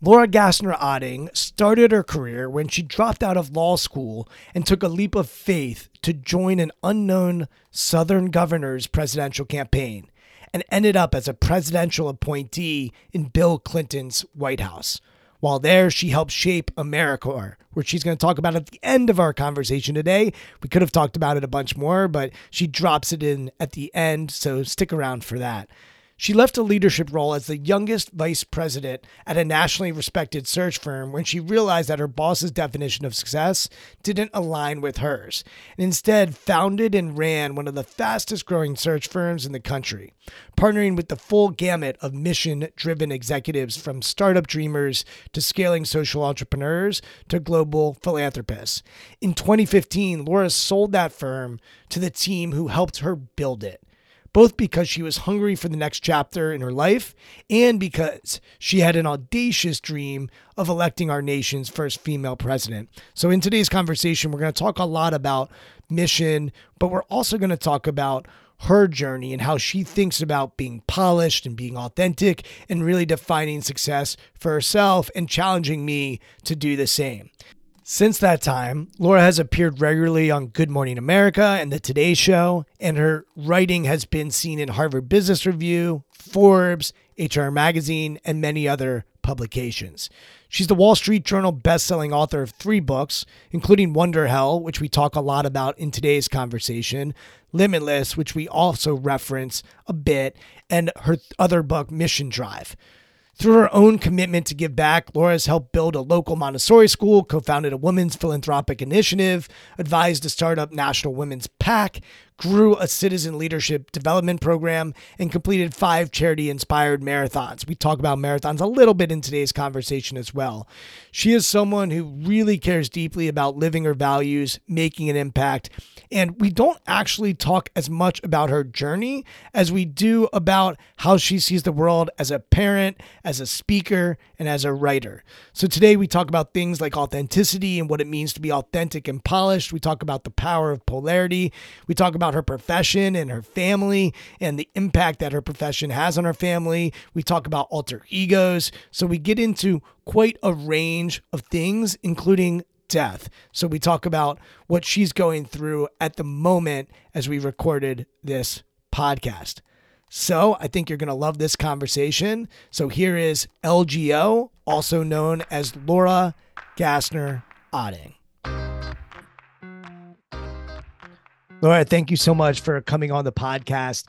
Laura Gassner Otting started her career when she dropped out of law school and took a leap of faith to join an unknown Southern governor's presidential campaign and ended up as a presidential appointee in Bill Clinton's White House. While there, she helped shape AmeriCorps, which she's going to talk about at the end of our conversation today. We could have talked about it a bunch more, but she drops it in at the end, so stick around for that. She left a leadership role as the youngest vice president at a nationally respected search firm when she realized that her boss's definition of success didn't align with hers, and instead founded and ran one of the fastest growing search firms in the country, partnering with the full gamut of mission driven executives from startup dreamers to scaling social entrepreneurs to global philanthropists. In 2015, Laura sold that firm to the team who helped her build it both because she was hungry for the next chapter in her life and because she had an audacious dream of electing our nation's first female president. So, in today's conversation, we're going to talk a lot about mission, but we're also going to talk about her journey and how she thinks about being polished and being authentic and really defining success for herself and challenging me to do the same. Since that time, Laura has appeared regularly on Good Morning America and The Today Show, and her writing has been seen in Harvard Business Review, Forbes, HR Magazine, and many other publications. She's the Wall Street Journal best-selling author of three books, including Wonderhell, which we talk a lot about in today's conversation, Limitless, which we also reference a bit, and her other book, Mission Drive. Through her own commitment to give back, Laura has helped build a local Montessori school, co founded a women's philanthropic initiative, advised a startup National Women's PAC, grew a citizen leadership development program, and completed five charity inspired marathons. We talk about marathons a little bit in today's conversation as well. She is someone who really cares deeply about living her values, making an impact, and we don't actually talk as much about her journey as we do about how she sees the world as a parent, as a speaker, and as a writer. So today we talk about things like authenticity and what it means to be authentic and polished. We talk about the power of polarity. We talk about her profession and her family and the impact that her profession has on her family. We talk about alter egos. So we get into quite a range of things, including death. So we talk about what she's going through at the moment as we recorded this podcast. So I think you're going to love this conversation. So here is LGO, also known as Laura Gassner Otting. Laura, thank you so much for coming on the podcast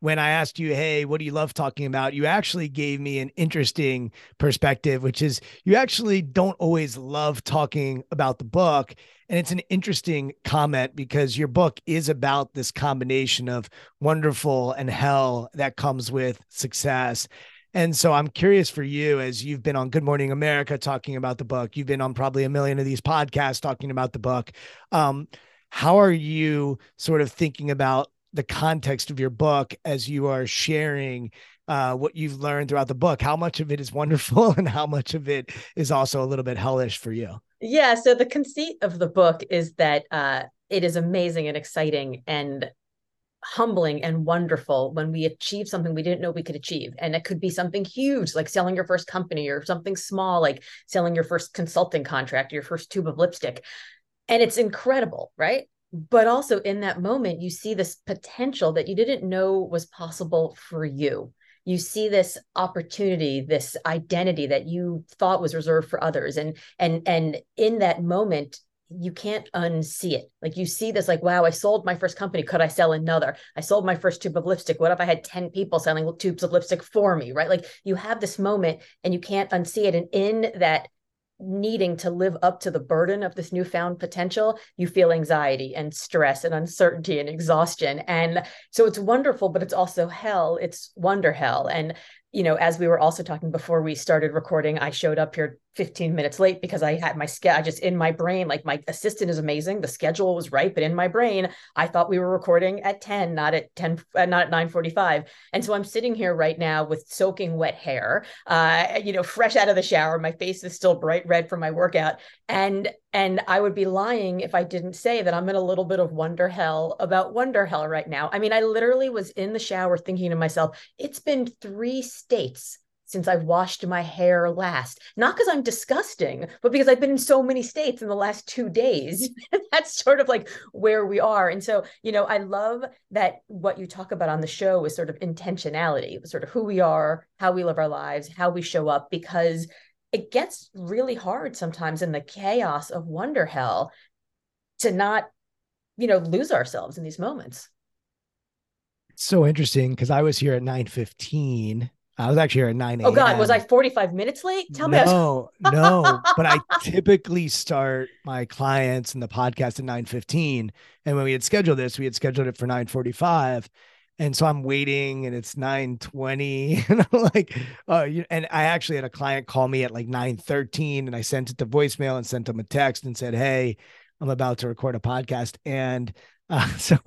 when I asked you, hey, what do you love talking about? You actually gave me an interesting perspective, which is you actually don't always love talking about the book. And it's an interesting comment because your book is about this combination of wonderful and hell that comes with success. And so I'm curious for you, as you've been on Good Morning America talking about the book, you've been on probably a million of these podcasts talking about the book. Um, how are you sort of thinking about the context of your book as you are sharing uh, what you've learned throughout the book. How much of it is wonderful and how much of it is also a little bit hellish for you? Yeah. So the conceit of the book is that uh, it is amazing and exciting and humbling and wonderful when we achieve something we didn't know we could achieve. And it could be something huge, like selling your first company, or something small, like selling your first consulting contract, your first tube of lipstick. And it's incredible, right? But also in that moment you see this potential that you didn't know was possible for you. You see this opportunity this identity that you thought was reserved for others. And and and in that moment you can't unsee it. Like you see this like wow i sold my first company. Could i sell another? I sold my first tube of lipstick. What if i had 10 people selling tubes of lipstick for me right? Like you have this moment and you can't unsee it. And in that needing to live up to the burden of this newfound potential, you feel anxiety and stress and uncertainty and exhaustion. And so it's wonderful, but it's also hell. It's wonder hell. And, you know, as we were also talking before we started recording, I showed up here 15 minutes late because I had my schedule just in my brain. Like my assistant is amazing. The schedule was right, but in my brain, I thought we were recording at 10, not at 10, uh, not at 9:45. And so I'm sitting here right now with soaking wet hair, uh, you know, fresh out of the shower. My face is still bright red from my workout, and and I would be lying if I didn't say that I'm in a little bit of wonder hell about wonder hell right now. I mean, I literally was in the shower thinking to myself, it's been three states since I've washed my hair last. Not because I'm disgusting, but because I've been in so many states in the last two days. That's sort of like where we are. And so, you know, I love that what you talk about on the show is sort of intentionality, sort of who we are, how we live our lives, how we show up, because it gets really hard sometimes in the chaos of wonder hell to not, you know, lose ourselves in these moments. So interesting because I was here at 9:15 I was actually here at 9 Oh God, was I 45 minutes late? Tell no, me. No, no. But I typically start my clients and the podcast at 9:15. And when we had scheduled this, we had scheduled it for 9:45. And so I'm waiting and it's 920. And I'm like, uh, you, and I actually had a client call me at like 913 and I sent it to voicemail and sent them a text and said, Hey, I'm about to record a podcast. And uh, so,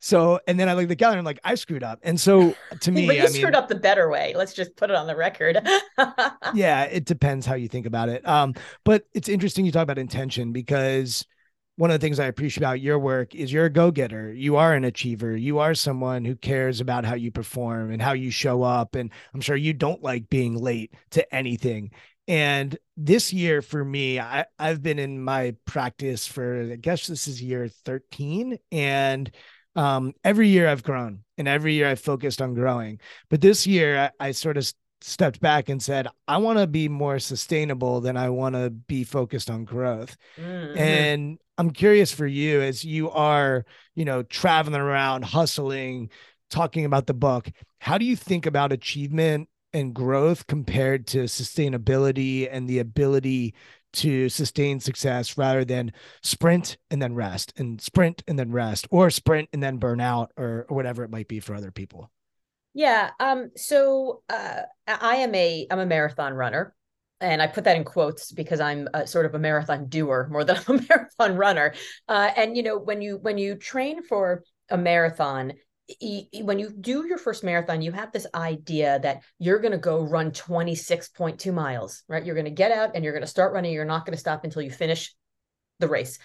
so, and then I look at the calendar. And I'm like, I screwed up. And so, to me, but you I screwed up the better way. Let's just put it on the record. yeah, it depends how you think about it. Um, but it's interesting you talk about intention because one of the things I appreciate about your work is you're a go-getter. You are an achiever. You are someone who cares about how you perform and how you show up. And I'm sure you don't like being late to anything. And this year for me, I, I've been in my practice for, I guess this is year 13. And um, every year I've grown and every year I've focused on growing. But this year I, I sort of stepped back and said, I want to be more sustainable than I want to be focused on growth. Mm-hmm. And I'm curious for you as you are, you know, traveling around, hustling, talking about the book. How do you think about achievement and growth compared to sustainability and the ability to sustain success rather than sprint and then rest and sprint and then rest or sprint and then burn out or, or whatever it might be for other people? Yeah. Um, so uh, I am a I'm a marathon runner and I put that in quotes because I'm a, sort of a marathon doer more than a marathon runner. Uh, and you know, when you when you train for a marathon, when you do your first marathon, you have this idea that you're going to go run 26.2 miles, right? You're going to get out and you're going to start running. You're not going to stop until you finish the race.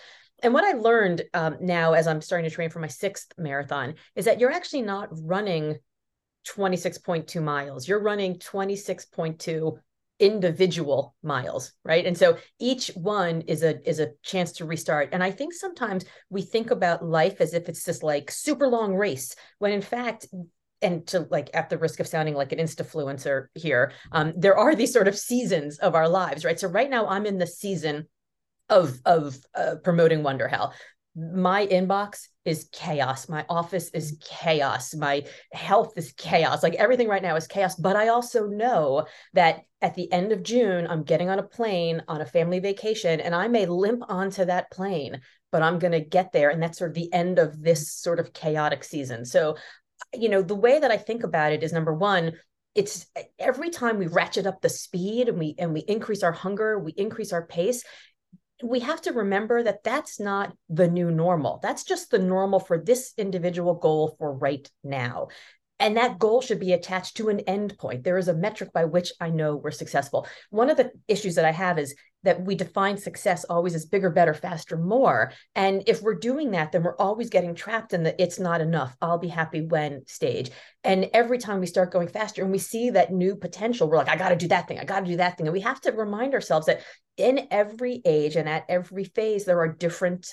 And what I learned um, now, as I'm starting to train for my sixth marathon, is that you're actually not running 26.2 miles. You're running 26.2 individual miles right? And so each one is a is a chance to restart. And i think sometimes we think about life as if it's this like super long race when in fact and to like at the risk of sounding like an instafluencer here um, there are these sort of seasons of our lives right? So right now i'm in the season of of uh, promoting Wonderhell my inbox is chaos. My office is mm. chaos. My health is chaos. Like everything right now is chaos. But I also know that at the end of June, I'm getting on a plane on a family vacation and I may limp onto that plane, but I'm going to get there. And that's sort of the end of this sort of chaotic season. So, you know, the way that I think about it is number one, it's every time we ratchet up the speed and we and we increase our hunger we increase our pace we have to remember that that's not the new normal. That's just the normal for this individual goal for right now. And that goal should be attached to an endpoint. There is a metric by which I know we're successful. One of the issues that I have is that we define success always as bigger, better, faster, more. And if we're doing that, then we're always getting trapped in the it's not enough. I'll be happy when stage. And every time we start going faster and we see that new potential, we're like, I got to do that thing. I got to do that thing. And we have to remind ourselves that in every age and at every phase, there are different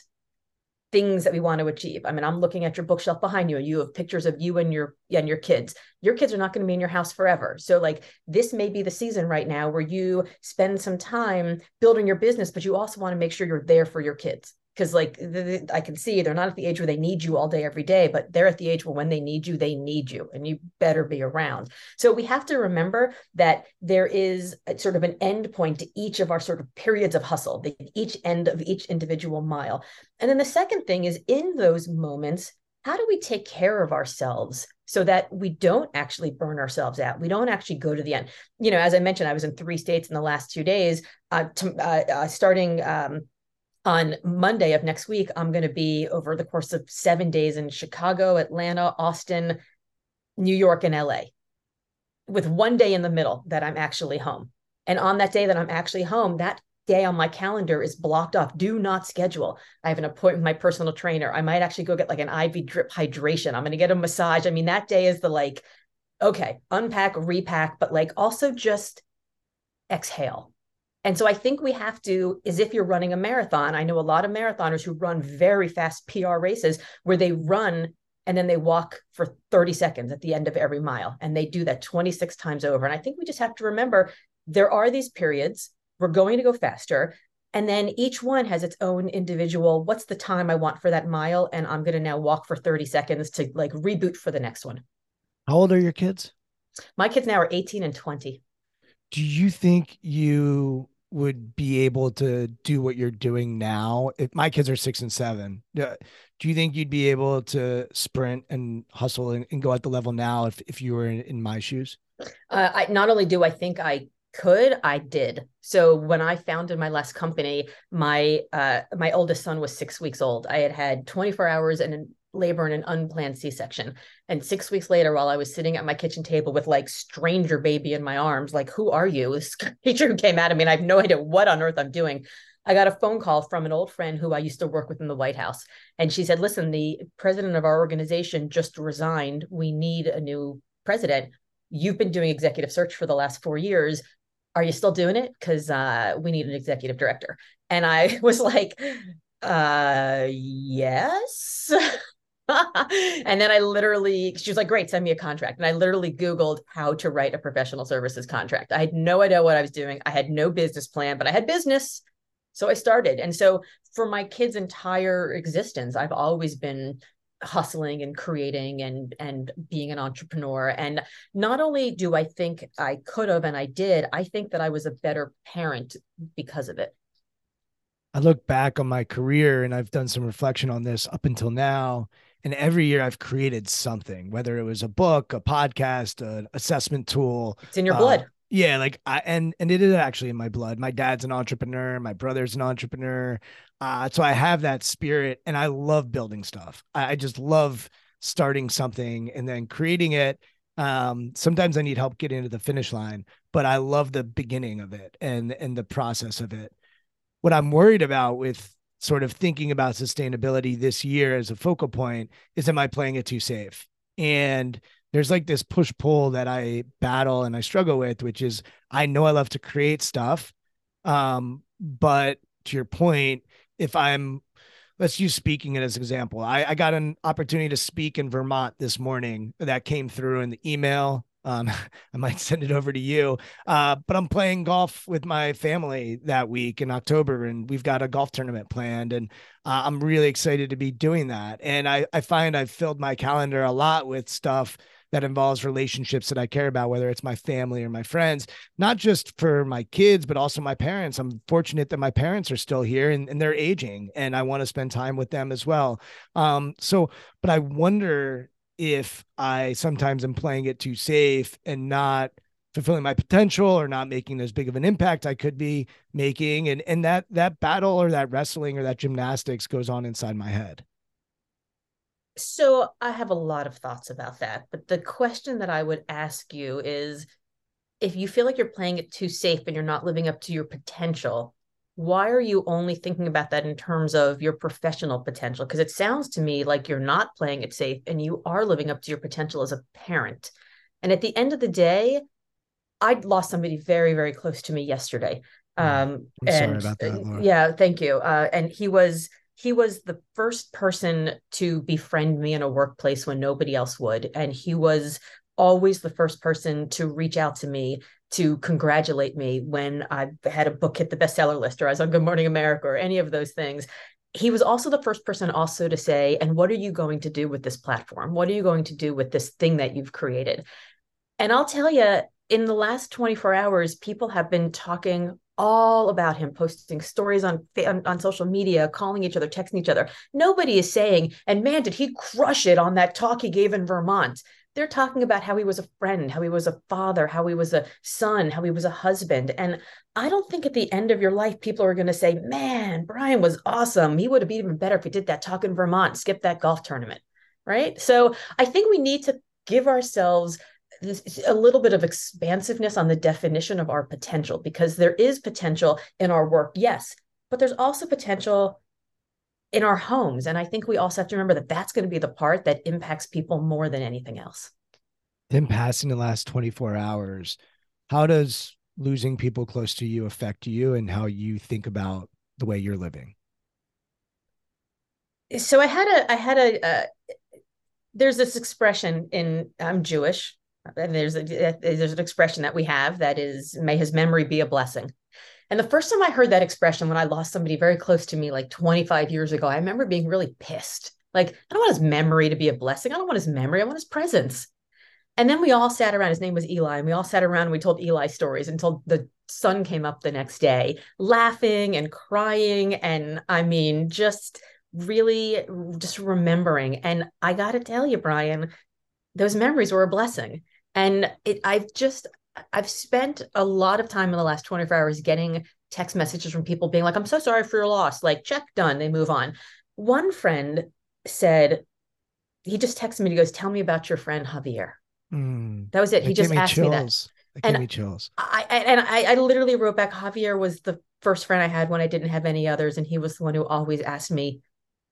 things that we want to achieve. I mean, I'm looking at your bookshelf behind you and you have pictures of you and your and your kids. Your kids are not going to be in your house forever. So like this may be the season right now where you spend some time building your business, but you also want to make sure you're there for your kids because like the, the, I can see they're not at the age where they need you all day every day, but they're at the age where when they need you, they need you, and you better be around. So we have to remember that there is sort of an end point to each of our sort of periods of hustle, the, each end of each individual mile. And then the second thing is in those moments, how do we take care of ourselves so that we don't actually burn ourselves out. We don't actually go to the end. You know, as I mentioned, I was in three states in the last two days, uh, to, uh, uh, starting um, on Monday of next week, I'm going to be over the course of seven days in Chicago, Atlanta, Austin, New York, and LA, with one day in the middle that I'm actually home. And on that day that I'm actually home, that day on my calendar is blocked off. Do not schedule. I have an appointment with my personal trainer. I might actually go get like an IV drip hydration. I'm going to get a massage. I mean, that day is the like, okay, unpack, repack, but like also just exhale and so I think we have to, as if you're running a marathon. I know a lot of marathoners who run very fast PR races where they run and then they walk for 30 seconds at the end of every mile. And they do that 26 times over. And I think we just have to remember there are these periods. We're going to go faster. And then each one has its own individual, what's the time I want for that mile? And I'm going to now walk for 30 seconds to like reboot for the next one. How old are your kids? My kids now are 18 and 20 do you think you would be able to do what you're doing now? If my kids are six and seven, do you think you'd be able to sprint and hustle and, and go at the level now if, if you were in, in my shoes? Uh, I not only do I think I could, I did. So when I founded my last company, my uh, my oldest son was six weeks old. I had had 24 hours and labor in an unplanned C-section. And six weeks later, while I was sitting at my kitchen table with like stranger baby in my arms, like, who are you? This teacher who came out of me and I have no idea what on earth I'm doing. I got a phone call from an old friend who I used to work with in the White House. And she said, listen, the president of our organization just resigned. We need a new president. You've been doing executive search for the last four years. Are you still doing it? Because uh, we need an executive director. And I was like, uh, yes. and then I literally, she was like, great, send me a contract. And I literally Googled how to write a professional services contract. I had no idea what I was doing. I had no business plan, but I had business. So I started. And so for my kids' entire existence, I've always been hustling and creating and and being an entrepreneur and not only do i think i could have and i did i think that i was a better parent because of it I look back on my career and I've done some reflection on this up until now. And every year I've created something, whether it was a book, a podcast, an assessment tool. It's in your uh, blood. Yeah, like I and and it is actually in my blood. My dad's an entrepreneur, my brother's an entrepreneur. Uh, so I have that spirit and I love building stuff. I, I just love starting something and then creating it. Um, sometimes I need help getting to the finish line, but I love the beginning of it and and the process of it. What I'm worried about with sort of thinking about sustainability this year as a focal point is am I playing it too safe? And there's like this push pull that I battle and I struggle with, which is I know I love to create stuff. Um, but to your point, if I'm let's use speaking as an example. I, I got an opportunity to speak in Vermont this morning that came through in the email um, I might send it over to you. Uh, but I'm playing golf with my family that week in October, and we've got a golf tournament planned, and uh, I'm really excited to be doing that. And I, I find I've filled my calendar a lot with stuff that involves relationships that I care about, whether it's my family or my friends, not just for my kids, but also my parents. I'm fortunate that my parents are still here and, and they're aging, and I want to spend time with them as well. Um, so, but I wonder if I sometimes am playing it too safe and not fulfilling my potential or not making as big of an impact I could be making. And and that that battle or that wrestling or that gymnastics goes on inside my head. So I have a lot of thoughts about that. But the question that I would ask you is if you feel like you're playing it too safe and you're not living up to your potential, why are you only thinking about that in terms of your professional potential? Because it sounds to me like you're not playing it safe and you are living up to your potential as a parent. And at the end of the day, I lost somebody very, very close to me yesterday. Hmm. Um, I'm and sorry about that, yeah, thank you. Uh, and he was he was the first person to befriend me in a workplace when nobody else would, and he was always the first person to reach out to me to congratulate me when I had a book hit the bestseller list or I was on Good Morning America or any of those things. He was also the first person also to say, and what are you going to do with this platform? What are you going to do with this thing that you've created? And I'll tell you, in the last 24 hours, people have been talking all about him posting stories on, on, on social media calling each other texting each other nobody is saying and man did he crush it on that talk he gave in vermont they're talking about how he was a friend, how he was a father, how he was a son, how he was a husband. And I don't think at the end of your life, people are going to say, man, Brian was awesome. He would have been even better if he did that talk in Vermont, skip that golf tournament. Right. So I think we need to give ourselves a little bit of expansiveness on the definition of our potential because there is potential in our work, yes, but there's also potential in our homes. And I think we also have to remember that that's going to be the part that impacts people more than anything else. Then passing the last 24 hours, how does losing people close to you affect you and how you think about the way you're living? So I had a, I had a, uh, there's this expression in, I'm Jewish, and there's a, there's an expression that we have that is, may his memory be a blessing. And the first time I heard that expression when I lost somebody very close to me, like 25 years ago, I remember being really pissed. Like, I don't want his memory to be a blessing. I don't want his memory. I want his presence. And then we all sat around. His name was Eli, and we all sat around and we told Eli stories until the sun came up the next day, laughing and crying. And I mean, just really just remembering. And I got to tell you, Brian, those memories were a blessing. And it, I've just, I've spent a lot of time in the last 24 hours getting text messages from people being like, I'm so sorry for your loss. Like, check, done. They move on. One friend said, he just texted me. He goes, Tell me about your friend Javier. Mm, that was it. He just asked chills. me that. That and me chills. I, I and I, I literally wrote back. Javier was the first friend I had when I didn't have any others, and he was the one who always asked me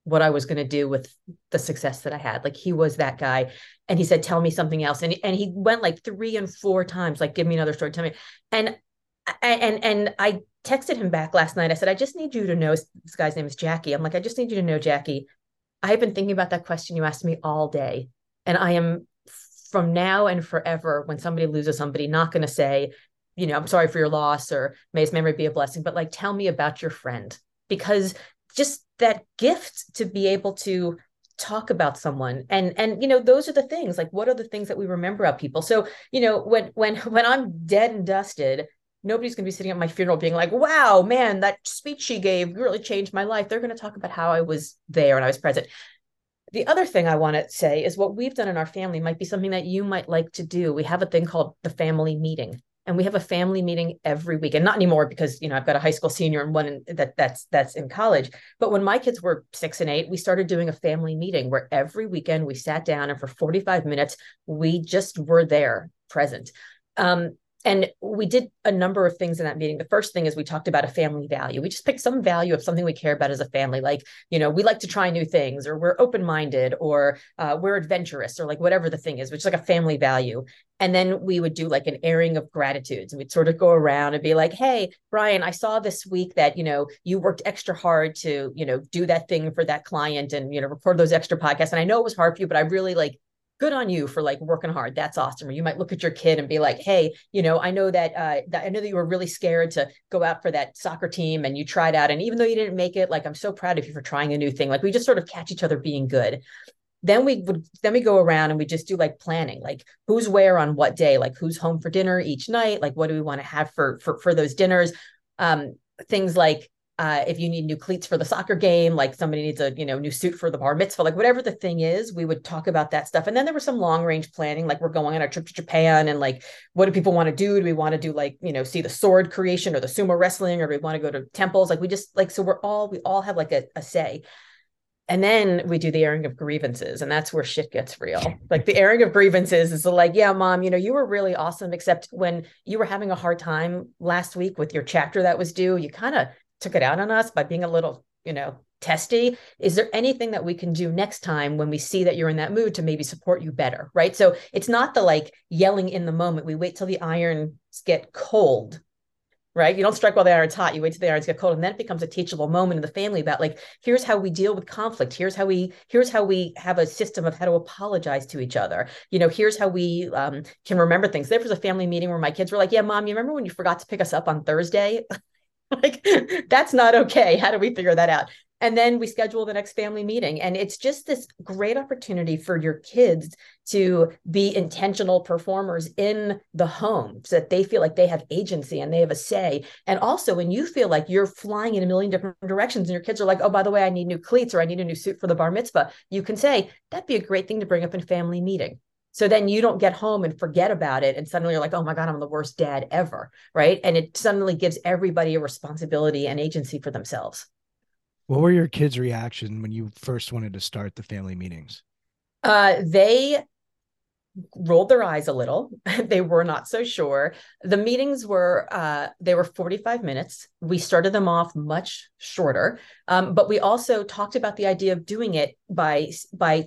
what I was going to do with the success that I had. Like he was that guy. And he said, tell me something else. And, and he went like three and four times, like, give me another story. Tell me. And, and, and I texted him back last night. I said, I just need you to know this guy's name is Jackie. I'm like, I just need you to know, Jackie, I've been thinking about that question you asked me all day. And I am from now and forever, when somebody loses somebody, not going to say, you know, I'm sorry for your loss or may his memory be a blessing, but like, tell me about your friend because just that gift to be able to talk about someone and and you know those are the things like what are the things that we remember about people so you know when when when i'm dead and dusted nobody's going to be sitting at my funeral being like, wow, man, that speech she gave really changed my life. They're going to talk about how I was there and I was present. The other thing I want to say is what we've done in our family might be something that you might like to do. We have a thing called the family meeting and we have a family meeting every week and not anymore because you know i've got a high school senior and one in, that that's that's in college. But when my kids were six and eight we started doing a family meeting where every weekend we sat down and for 45 minutes we just were there present. Um, and we did a number of things in that meeting. The first thing is we talked about a family value. We just picked some value of something we care about as a family, like, you know, we like to try new things, or we're open minded, or uh, we're adventurous, or like whatever the thing is, which is like a family value. And then we would do like an airing of gratitudes. And we'd sort of go around and be like, hey, Brian, I saw this week that, you know, you worked extra hard to, you know, do that thing for that client and, you know, record those extra podcasts. And I know it was hard for you, but I really like good on you for like working hard. That's awesome. Or you might look at your kid and be like, hey, you know, I know that, uh, that I know that you were really scared to go out for that soccer team and you tried out. And even though you didn't make it, like, I'm so proud of you for trying a new thing. Like we just sort of catch each other being good. Then we would then we go around and we just do like planning, like who's where on what day, like who's home for dinner each night, like what do we want to have for for for those dinners. Um, things like uh, if you need new cleats for the soccer game, like somebody needs a you know new suit for the bar mitzvah, like whatever the thing is, we would talk about that stuff. And then there was some long range planning, like we're going on a trip to Japan, and like what do people want to do? Do we want to do like you know see the sword creation or the sumo wrestling, or do we want to go to temples? Like we just like so we're all we all have like a, a say. And then we do the airing of grievances, and that's where shit gets real. Like the airing of grievances is like, yeah, mom, you know, you were really awesome, except when you were having a hard time last week with your chapter that was due, you kind of took it out on us by being a little, you know, testy. Is there anything that we can do next time when we see that you're in that mood to maybe support you better? Right. So it's not the like yelling in the moment. We wait till the irons get cold. Right. You don't strike while the iron's hot. You wait till the irons get cold. And then it becomes a teachable moment in the family about like, here's how we deal with conflict. Here's how we, here's how we have a system of how to apologize to each other. You know, here's how we um, can remember things. There was a family meeting where my kids were like, yeah, mom, you remember when you forgot to pick us up on Thursday? like that's not okay. How do we figure that out? And then we schedule the next family meeting. And it's just this great opportunity for your kids to be intentional performers in the home so that they feel like they have agency and they have a say. And also when you feel like you're flying in a million different directions and your kids are like oh by the way i need new cleats or i need a new suit for the bar mitzvah you can say that'd be a great thing to bring up in family meeting so then you don't get home and forget about it. And suddenly you're like, oh my God, I'm the worst dad ever. Right. And it suddenly gives everybody a responsibility and agency for themselves. What were your kids' reaction when you first wanted to start the family meetings? Uh, they rolled their eyes a little. they were not so sure. The meetings were uh, they were 45 minutes. We started them off much shorter, um, but we also talked about the idea of doing it by by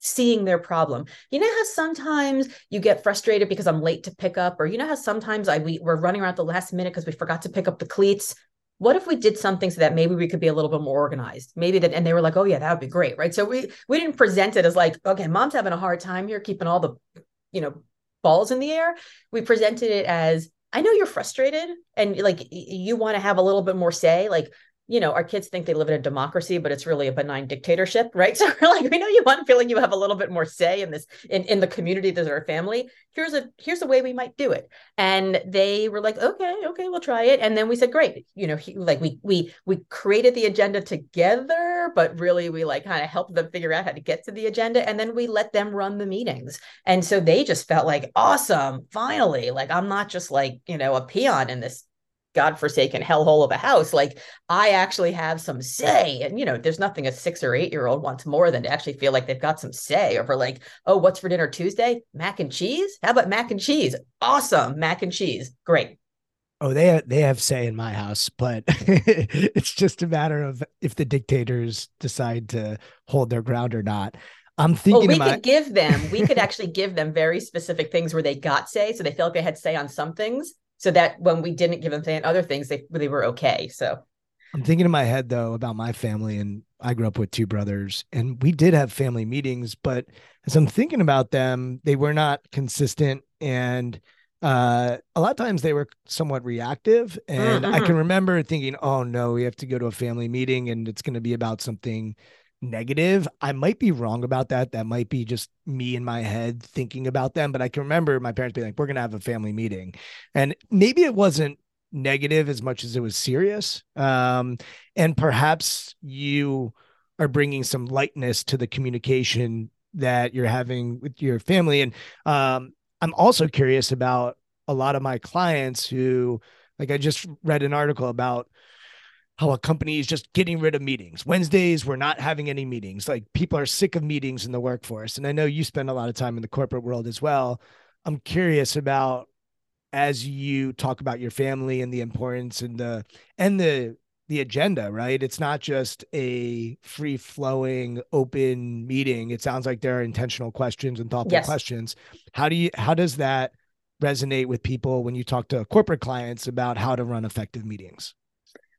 seeing their problem. You know how sometimes you get frustrated because I'm late to pick up, or you know how sometimes I we, we're running around the last minute because we forgot to pick up the cleats. What if we did something so that maybe we could be a little bit more organized? Maybe that, and they were like, "Oh yeah, that would be great," right? So we we didn't present it as like, "Okay, mom's having a hard time here keeping all the, you know, balls in the air." We presented it as, "I know you're frustrated and like you want to have a little bit more say. Like you know, our kids think they live in a democracy, but it's really a benign dictatorship, right? So we're like, we know you want feeling you have a little bit more say in this in, in the community that our family. Here's a here's a way we might do it. And they were like, okay, okay, we'll try it. And then we said, great. You know, he, like we we we created the agenda together, but really we like kind of helped them figure out how to get to the agenda. And then we let them run the meetings. And so they just felt like awesome, finally. Like I'm not just like, you know, a peon in this godforsaken hellhole of a house like i actually have some say and you know there's nothing a six or eight year old wants more than to actually feel like they've got some say over like oh what's for dinner tuesday? Mac and cheese? How about mac and cheese? Awesome mac and cheese great. Oh they have, they have say in my house but it's just a matter of if the dictators decide to hold their ground or not. I'm thinking well, we about... could give them, we could actually give them very specific things where they got say. So they felt like they had say on some things so that when we didn't give them other things, they they were okay. So I'm thinking in my head though about my family, and I grew up with two brothers, and we did have family meetings, but as I'm thinking about them, they were not consistent, and uh, a lot of times they were somewhat reactive. And mm-hmm. I can remember thinking, "Oh no, we have to go to a family meeting, and it's going to be about something." Negative. I might be wrong about that. That might be just me in my head thinking about them. But I can remember my parents being like, we're going to have a family meeting. And maybe it wasn't negative as much as it was serious. Um, and perhaps you are bringing some lightness to the communication that you're having with your family. And um, I'm also curious about a lot of my clients who, like, I just read an article about how a company is just getting rid of meetings. Wednesdays, we're not having any meetings. Like people are sick of meetings in the workforce. And I know you spend a lot of time in the corporate world as well. I'm curious about as you talk about your family and the importance and the and the the agenda, right? It's not just a free flowing open meeting. It sounds like there are intentional questions and thoughtful yes. questions. How do you how does that resonate with people when you talk to corporate clients about how to run effective meetings?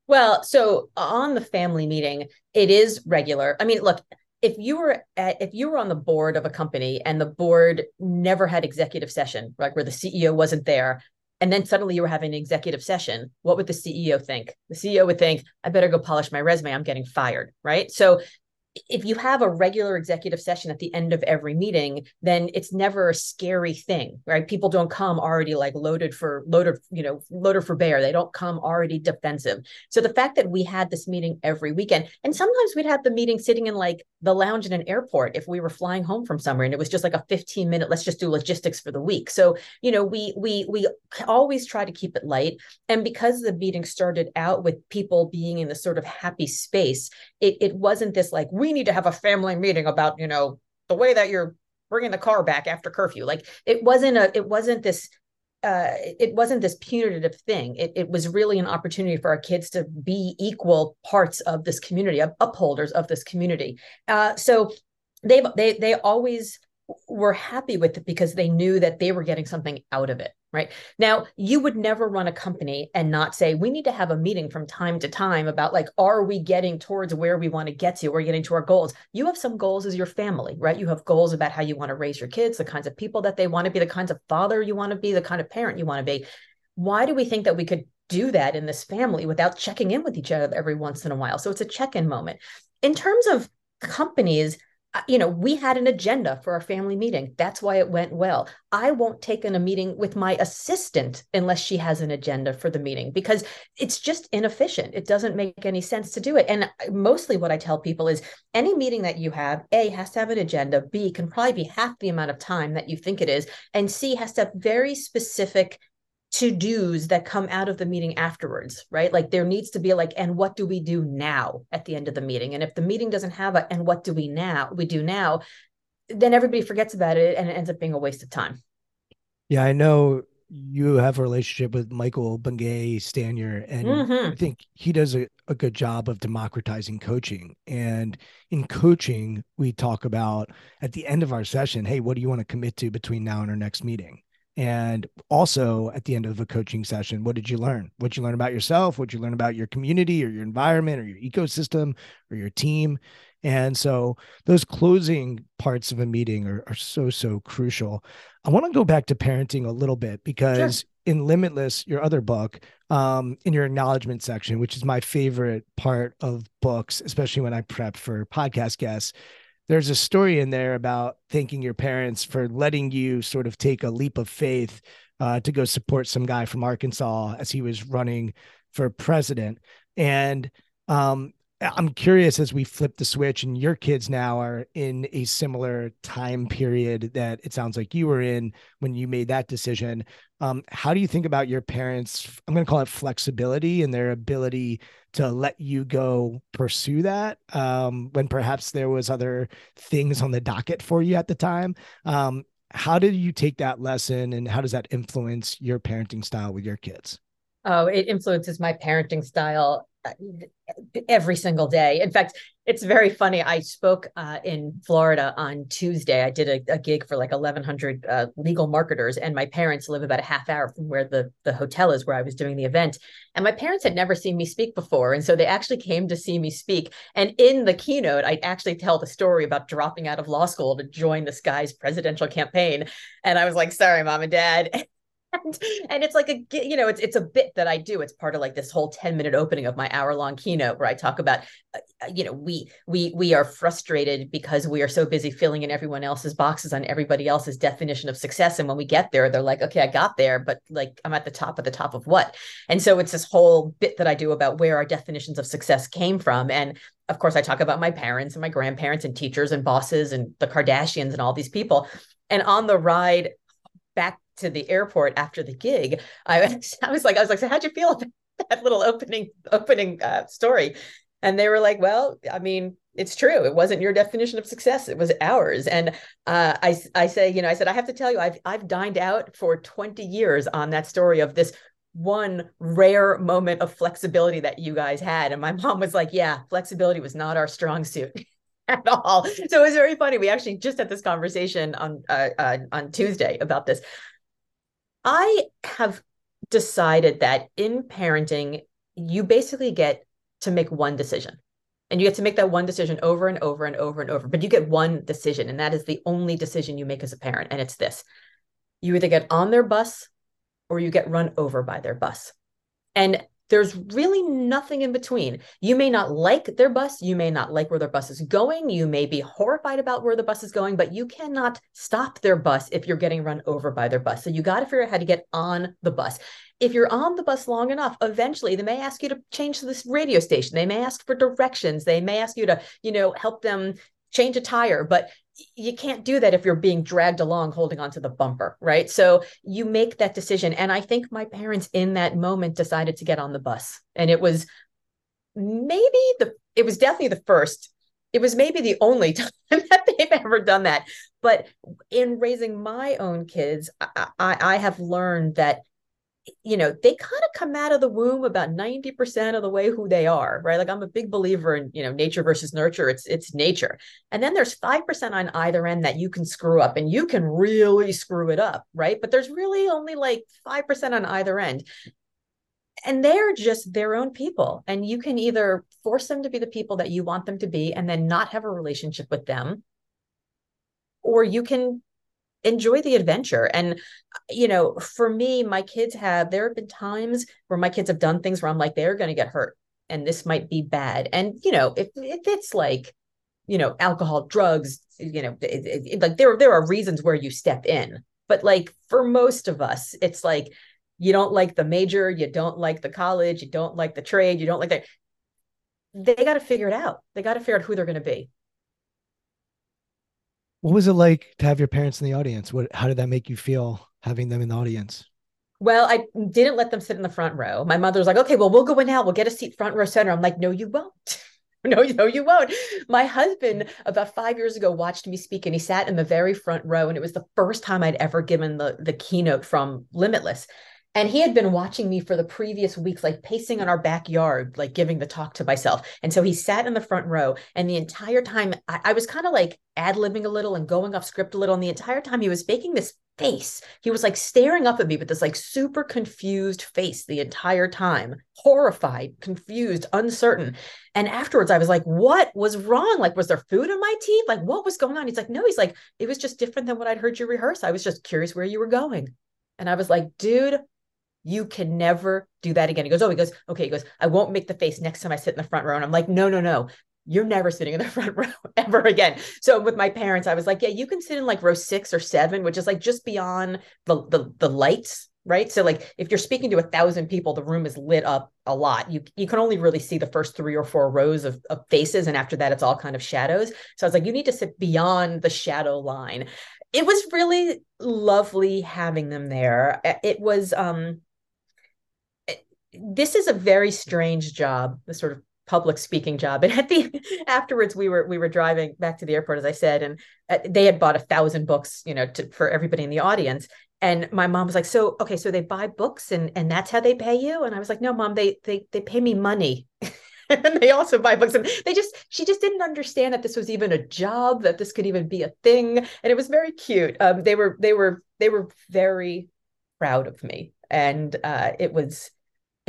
Well, so on the family meeting, it is regular. I mean, look, if you were at if you were on the board of a company and the board never had executive session, right, where the CEO wasn't there, and then suddenly you were having an executive session, what would the CEO think? The CEO would think, I better go polish my resume. I'm getting fired, right? So if you have a regular executive session at the end of every meeting then it's never a scary thing right? People don't come already like loaded for loaded you know loaded for bear. They don't come already defensive. So the fact that we had this meeting every weekend and sometimes we'd have the meeting sitting in like the lounge in an airport if we were flying home from somewhere and it was just like a 15 minute let's just do logistics for the week. So you know we we we always try to keep it light. And because the meeting started out with people being in this sort of happy space it, it wasn't this like we need to have a family meeting about you know the way that you're bringing the car back after curfew like it wasn't a it wasn't this uh, it wasn't this punitive thing. It, it was really an opportunity for our kids to be equal parts of this community, of upholders of this community. Uh, so they they they always were happy with it because they knew that they were getting something out of it right? Now you would never run a company and not say we need to have a meeting from time to time about like are we getting towards where we want to get to we're getting to our goals? You have some goals as your family right? You have goals about how you want to raise your kids the kinds of people that they want to be the kinds of father you want to be the kind of parent you want to be. Why do we think that we could do that in this family without checking in with each other every once in a while? So it's a check-in moment. In terms of companies you know, we had an agenda for our family meeting. That's why it went well. I won't take in a meeting with my assistant unless she has an agenda for the meeting because it's just inefficient. It doesn't make any sense to do it. And mostly what I tell people is any meeting that you have, A, has to have an agenda, B, can probably be half the amount of time that you think it is, and C, has to have very specific to dos that come out of the meeting afterwards, right? Like there needs to be like, and what do we do now at the end of the meeting? And if the meeting doesn't have a, and what do we now, we do now, then everybody forgets about it and it ends up being a waste of time. Yeah, I know you have a relationship with Michael Bungay Stanier, and mm-hmm. I think he does a, a good job of democratizing coaching. And in coaching, we talk about at the end of our session, hey, what do you want to commit to between now and our next meeting? And also at the end of a coaching session, what did you learn? What did you learn about yourself? What did you learn about your community or your environment or your ecosystem or your team? And so those closing parts of a meeting are, are so, so crucial. I want to go back to parenting a little bit because sure. in Limitless, your other book, um, in your acknowledgement section, which is my favorite part of books, especially when I prep for podcast guests, there's a story in there about thanking your parents for letting you sort of take a leap of faith uh, to go support some guy from Arkansas as he was running for president. And um, I'm curious as we flip the switch, and your kids now are in a similar time period that it sounds like you were in when you made that decision. Um, how do you think about your parents? I'm going to call it flexibility and their ability to let you go pursue that um, when perhaps there was other things on the docket for you at the time. Um, how did you take that lesson, and how does that influence your parenting style with your kids? Oh, it influences my parenting style uh, every single day. In fact, it's very funny. I spoke uh, in Florida on Tuesday. I did a, a gig for like 1,100 uh, legal marketers, and my parents live about a half hour from where the, the hotel is where I was doing the event. And my parents had never seen me speak before. And so they actually came to see me speak. And in the keynote, I actually tell the story about dropping out of law school to join this guy's presidential campaign. And I was like, sorry, mom and dad. and, and it's like a you know it's it's a bit that I do. It's part of like this whole 10 minute opening of my hour long keynote where I talk about uh, you know we we we are frustrated because we are so busy filling in everyone else's boxes on everybody else's definition of success and when we get there they're like okay I got there but like I'm at the top of the top of what. And so it's this whole bit that I do about where our definitions of success came from and of course I talk about my parents and my grandparents and teachers and bosses and the Kardashians and all these people. And on the ride back to the airport after the gig, I was, I was like, I was like, so how'd you feel about that little opening opening uh, story? And they were like, well, I mean, it's true. It wasn't your definition of success; it was ours. And uh, I, I say, you know, I said, I have to tell you, I've, I've dined out for twenty years on that story of this one rare moment of flexibility that you guys had. And my mom was like, yeah, flexibility was not our strong suit. at all. So it was very funny. We actually just had this conversation on uh, uh, on Tuesday about this. I have decided that in parenting, you basically get to make one decision. And you get to make that one decision over and over and over and over. But you get one decision, and that is the only decision you make as a parent. And it's this you either get on their bus or you get run over by their bus. And there's really nothing in between. You may not like their bus. You may not like where their bus is going. You may be horrified about where the bus is going, but you cannot stop their bus if you're getting run over by their bus. So you got to figure out how to get on the bus. If you're on the bus long enough, eventually they may ask you to change to this radio station. They may ask for directions. They may ask you to, you know, help them change a tire. But you can't do that if you're being dragged along holding onto the bumper, right? So you make that decision. And I think my parents in that moment decided to get on the bus. And it was maybe the, it was definitely the first, it was maybe the only time that they've ever done that. But in raising my own kids, I, I, I have learned that you know, they kind of come out of the womb about 90% of the way who they are, right? Like I'm a big believer in, you know, nature versus nurture. It's it's nature. And then there's 5% on either end that you can screw up and you can really screw it up, right? But there's really only like 5% on either end. And they're just their own people. And you can either force them to be the people that you want them to be and then not have a relationship with them, or you can enjoy the adventure. And you know for me my kids have there have been times where my kids have done things where i'm like they're going to get hurt and this might be bad. And you know if, if it's like you know alcohol drugs you know it, it, it, like there there are reasons where you step in. But like for most of us it's like you don't like the major you don't like the college you don't like the trade you don't like that they got to figure it out. They got to figure out who they're going to be what was it like to have your parents in the audience? What how did that make you feel having them in the audience? Well, I didn't let them sit in the front row. My mother was like, "Okay, well, we'll go in now. We'll get a seat front row center." I'm like, "No, you won't." no, no, you won't. My husband, about five years ago, watched me speak, and he sat in the very front row, and it was the first time I'd ever given the the keynote from Limitless. And he had been watching me for the previous weeks, like pacing on our backyard, like giving the talk to myself. And so he sat in the front row. And the entire time, I, I was kind of like ad libbing a little and going off script a little. And the entire time, he was making this face. He was like staring up at me with this like super confused face the entire time, horrified, confused, uncertain. And afterwards, I was like, what was wrong? Like, was there food in my teeth? Like, what was going on? He's like, no, he's like, it was just different than what I'd heard you rehearse. I was just curious where you were going. And I was like, dude, you can never do that again. He goes, Oh, he goes, okay. He goes, I won't make the face next time I sit in the front row. And I'm like, no, no, no. You're never sitting in the front row ever again. So with my parents, I was like, yeah, you can sit in like row six or seven, which is like just beyond the the, the lights, right? So like if you're speaking to a thousand people, the room is lit up a lot. You you can only really see the first three or four rows of, of faces, and after that, it's all kind of shadows. So I was like, you need to sit beyond the shadow line. It was really lovely having them there. It was um this is a very strange job, the sort of public speaking job. And at the afterwards, we were we were driving back to the airport, as I said, and uh, they had bought a thousand books, you know, to, for everybody in the audience. And my mom was like, "So okay, so they buy books, and and that's how they pay you?" And I was like, "No, mom, they they they pay me money." and they also buy books and they just she just didn't understand that this was even a job that this could even be a thing and it was very cute um, they were they were they were very proud of me and uh, it was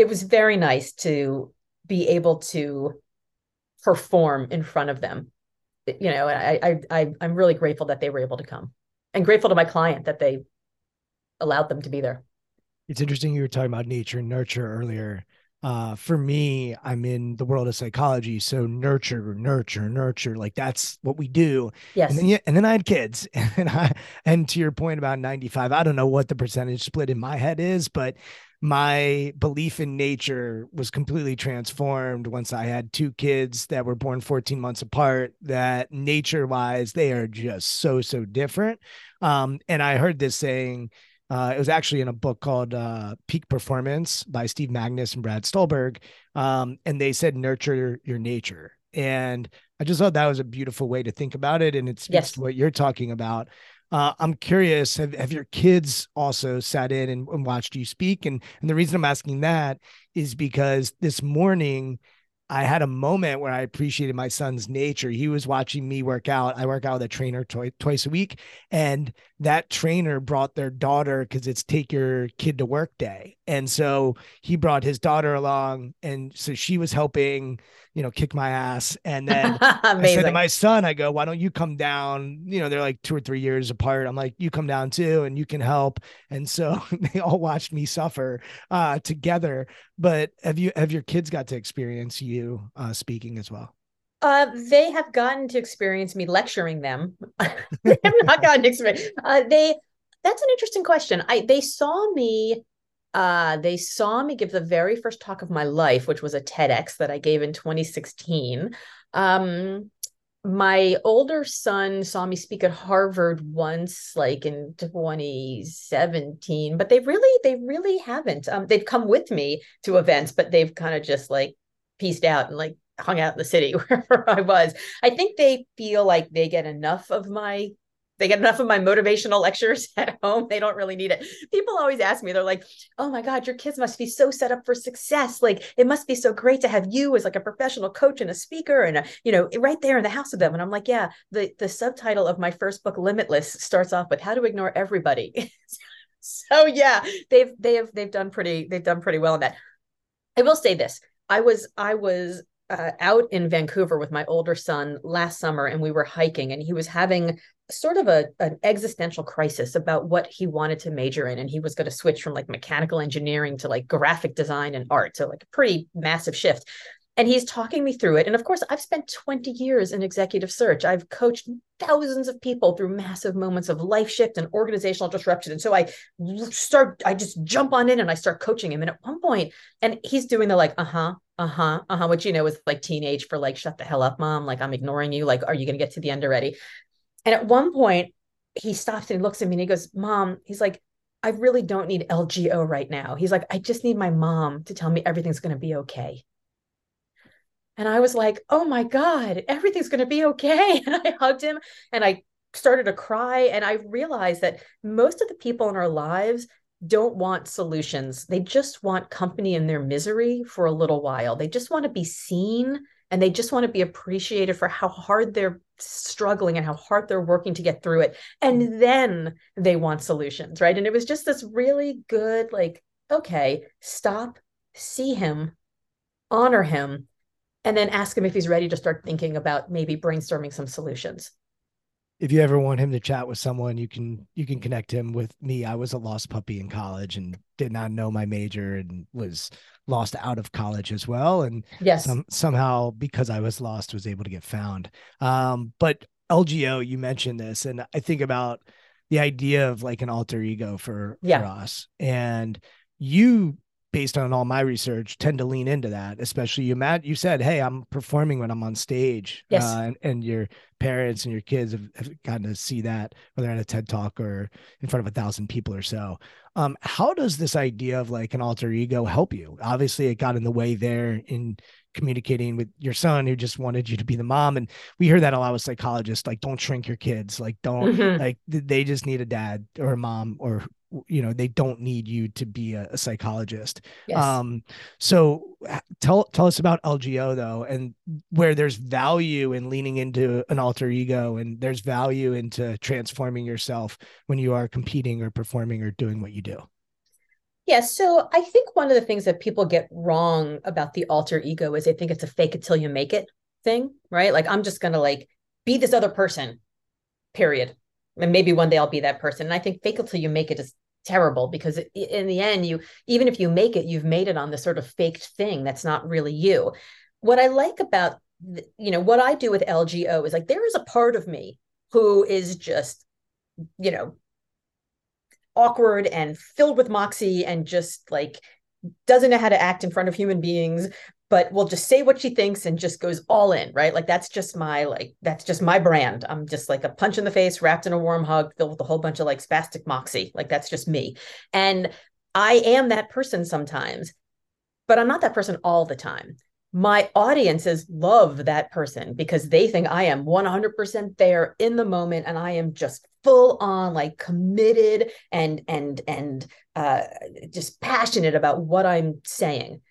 it was very nice to be able to perform in front of them you know I, I i'm really grateful that they were able to come and grateful to my client that they allowed them to be there It's interesting you were talking about nature and nurture earlier. Uh, for me, I'm in the world of psychology, so nurture, nurture, nurture, like that's what we do. Yes. And then, yeah, and then I had kids, and I, and to your point about 95, I don't know what the percentage split in my head is, but my belief in nature was completely transformed once I had two kids that were born 14 months apart. That nature wise, they are just so, so different. Um, and I heard this saying, uh, it was actually in a book called uh, Peak Performance by Steve Magness and Brad Stulberg. Um, and they said, nurture your nature. And I just thought that was a beautiful way to think about it. And it's Yes. what you're talking about. Uh, I'm curious, have, have your kids also sat in and, and watched you speak? And, and the reason I'm asking that is because this morning I had a moment where I appreciated my son's nature. He was watching me work out. I work out with a trainer twi- twice a week, and that trainer brought their daughter because it's take your kid to work day. And so he brought his daughter along, and so she was helping, you know, kick my ass. And then I said to my son, I go, why don't you come down? You know, they're like two or three years apart. I'm like, you come down too, and you can help. And so they all watched me suffer uh, together. But have you have your kids got to experience you uh, speaking as well? Uh, they have gotten to experience me lecturing them. they have not gotten to experience. Uh, they. That's an interesting question. I they saw me. Uh, they saw me give the very first talk of my life, which was a TEDx that I gave in 2016. Um, my older son saw me speak at Harvard once, like in 2017, but they really, they really haven't. Um, they've come with me to events, but they've kind of just like pieced out and like hung out in the city wherever I was. I think they feel like they get enough of my they get enough of my motivational lectures at home. They don't really need it. People always ask me, they're like, oh my God, your kids must be so set up for success. Like it must be so great to have you as like a professional coach and a speaker and a, you know, right there in the house with them. And I'm like, yeah, the the subtitle of my first book, Limitless, starts off with how to ignore everybody. so yeah, they've they have they've done pretty, they've done pretty well in that. I will say this. I was I was uh, out in Vancouver with my older son last summer, and we were hiking, and he was having sort of a an existential crisis about what he wanted to major in, and he was going to switch from like mechanical engineering to like graphic design and art, so like a pretty massive shift. And he's talking me through it. And of course, I've spent 20 years in executive search. I've coached thousands of people through massive moments of life shift and organizational disruption. And so I start, I just jump on in and I start coaching him. And at one point, and he's doing the like, uh huh, uh huh, uh huh, which you know is like teenage for like, shut the hell up, mom. Like, I'm ignoring you. Like, are you going to get to the end already? And at one point, he stops and looks at me and he goes, Mom, he's like, I really don't need LGO right now. He's like, I just need my mom to tell me everything's going to be okay. And I was like, oh my God, everything's going to be okay. And I hugged him and I started to cry. And I realized that most of the people in our lives don't want solutions. They just want company in their misery for a little while. They just want to be seen and they just want to be appreciated for how hard they're struggling and how hard they're working to get through it. And mm-hmm. then they want solutions, right? And it was just this really good, like, okay, stop, see him, honor him, and then ask him if he's ready to start thinking about maybe brainstorming some solutions. If you ever want him to chat with someone, you can you can connect him with me. I was a lost puppy in college and did not know my major and was lost out of college as well. And Yes. some, somehow because I was lost was able to get found. Um, but LGO, you mentioned this, and I think about the idea of like an alter ego for, Yeah. for us. And you, based on all my research, tend to lean into that, especially you Matt, you said, Hey, I'm performing when I'm on stage. Yes. Uh, and, and your parents and your kids have, have gotten to see that, whether at a TED talk or in front of a thousand people or so. Um, how does this idea of like an alter ego help you? Obviously, it got in the way there in communicating with your son who just wanted you to be the mom. And we hear that a lot with psychologists, like don't shrink your kids, like don't Mhm. like they just need a dad or a mom or you know they don't need you to be a, a psychologist Yes. um so tell tell us about lgo though and where there's value in leaning into an alter ego and there's value into transforming yourself when you are competing or performing or doing what you do Yeah, so I think one of the things that people get wrong about the alter ego is they think it's a fake it till you make it thing, right? Like I'm just gonna like be this other person, period. And maybe one day I'll be that person. And I think fake it till you make it is terrible because in the end you even if you make it you've made it on this sort of faked thing that's not really you what i like about you know what i do with lgo is like there is a part of me who is just you know awkward and filled with moxie and just like doesn't know how to act in front of human beings but will just say what she thinks and just goes all in, right? Like that's just my like that's just my brand. I'm just like a punch in the face, wrapped in a warm hug, filled with a whole bunch of like spastic moxie. Like that's just me. And I am that person sometimes, but I'm not that person all the time. My audiences love that person because they think I am 100% there in the moment and I am just full on like committed and and and uh just passionate about what I'm saying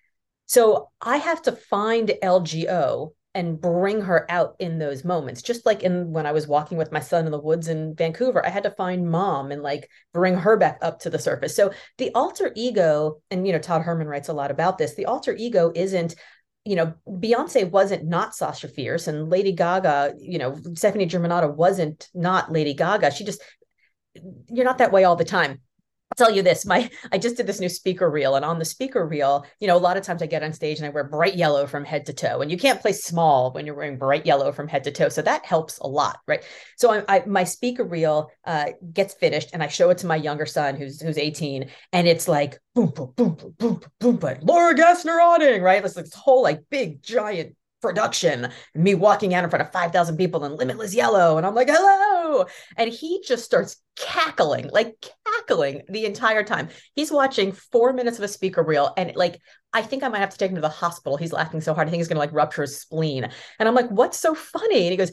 so I have to find LGO and bring her out in those moments. Just like in when I was walking with my son in the woods in Vancouver, I had to find mom and like bring her back up to the surface. So the alter ego, and you know, Todd Herman writes a lot about this. The alter ego isn't you know, Beyonce wasn't not Sasha Fierce, and Lady Gaga, you know, Stefani Germanotta wasn't not Lady Gaga. She just, you're not that way all the time. I'll tell you this, my I just did this new speaker reel and on the speaker reel, you know, a lot of times I get on stage and I wear bright yellow from head to toe and you can't play small when you're wearing bright yellow from head to toe. So that helps a lot, right? So I, I my speaker reel uh, gets finished and I show it to my younger son who's who's 18 and it's like boom boom boom boom boom boom, boom Laura Gassner Otting, right? It's like this whole like big giant production me walking out in front of 5000 people in limitless yellow and i'm like hello! And he just starts cackling like cackling the entire time. He's watching four minutes of a speaker reel and like i think i might have to take him to the hospital. He's laughing so hard i think he's going to like rupture his spleen. And i'm like what's so funny? And he goes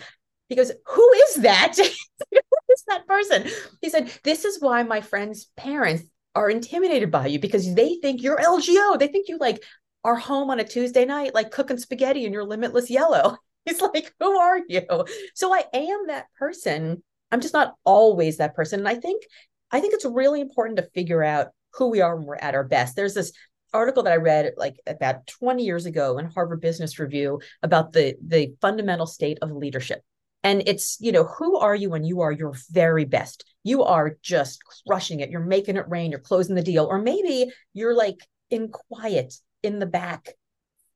he goes who is that? Who is that person? He said this is why my friends parents are intimidated by you because they think you're LGO. They think you like are home on a Tuesday night, like cooking spaghetti in your limitless yellow. He's like, Who are you? So I am that person. I'm just not always that person. And I think I think it's really important to figure out who we are when we're at our best. There's this article that I read like about 20 years ago in Harvard Business Review about the the fundamental state of leadership. And it's, you know, who are you when you are your very best? You are just crushing it. You're making it rain. You're closing the deal. Or maybe you're like in quiet in the back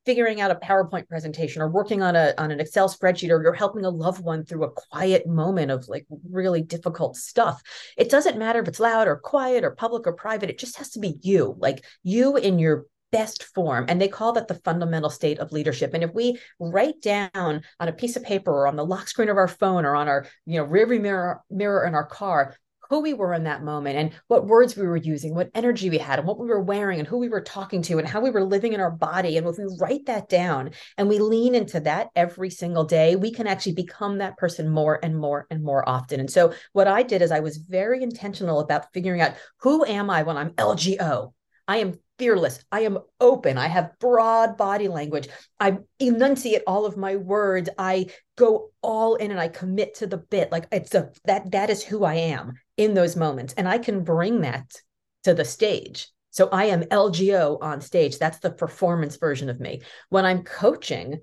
figuring out a PowerPoint presentation or working on a on an Excel spreadsheet or you're helping a loved one through a quiet moment of like really difficult stuff. It doesn't matter if it's loud or quiet or public or private. It just has to be you, like you in your best form. And they call that the fundamental state of leadership. And if we write down on a piece of paper or on the lock screen of our phone or on our, you know, rearview mirror mirror in our car, who we were in that moment and what words we were using, what energy we had, and what we were wearing, and who we were talking to, and how we were living in our body. And if we write that down and we lean into that every single day, we can actually become that person more and more and more often. And so, what I did is I was very intentional about figuring out who am I when I'm LGO? I am fearless. I am open. I have broad body language. I enunciate all of my words. I go all in and I commit to the bit. Like it's a that that is who I am in those moments. And I can bring that to the stage. So I am LGO on stage. That's the performance version of me. When I'm coaching,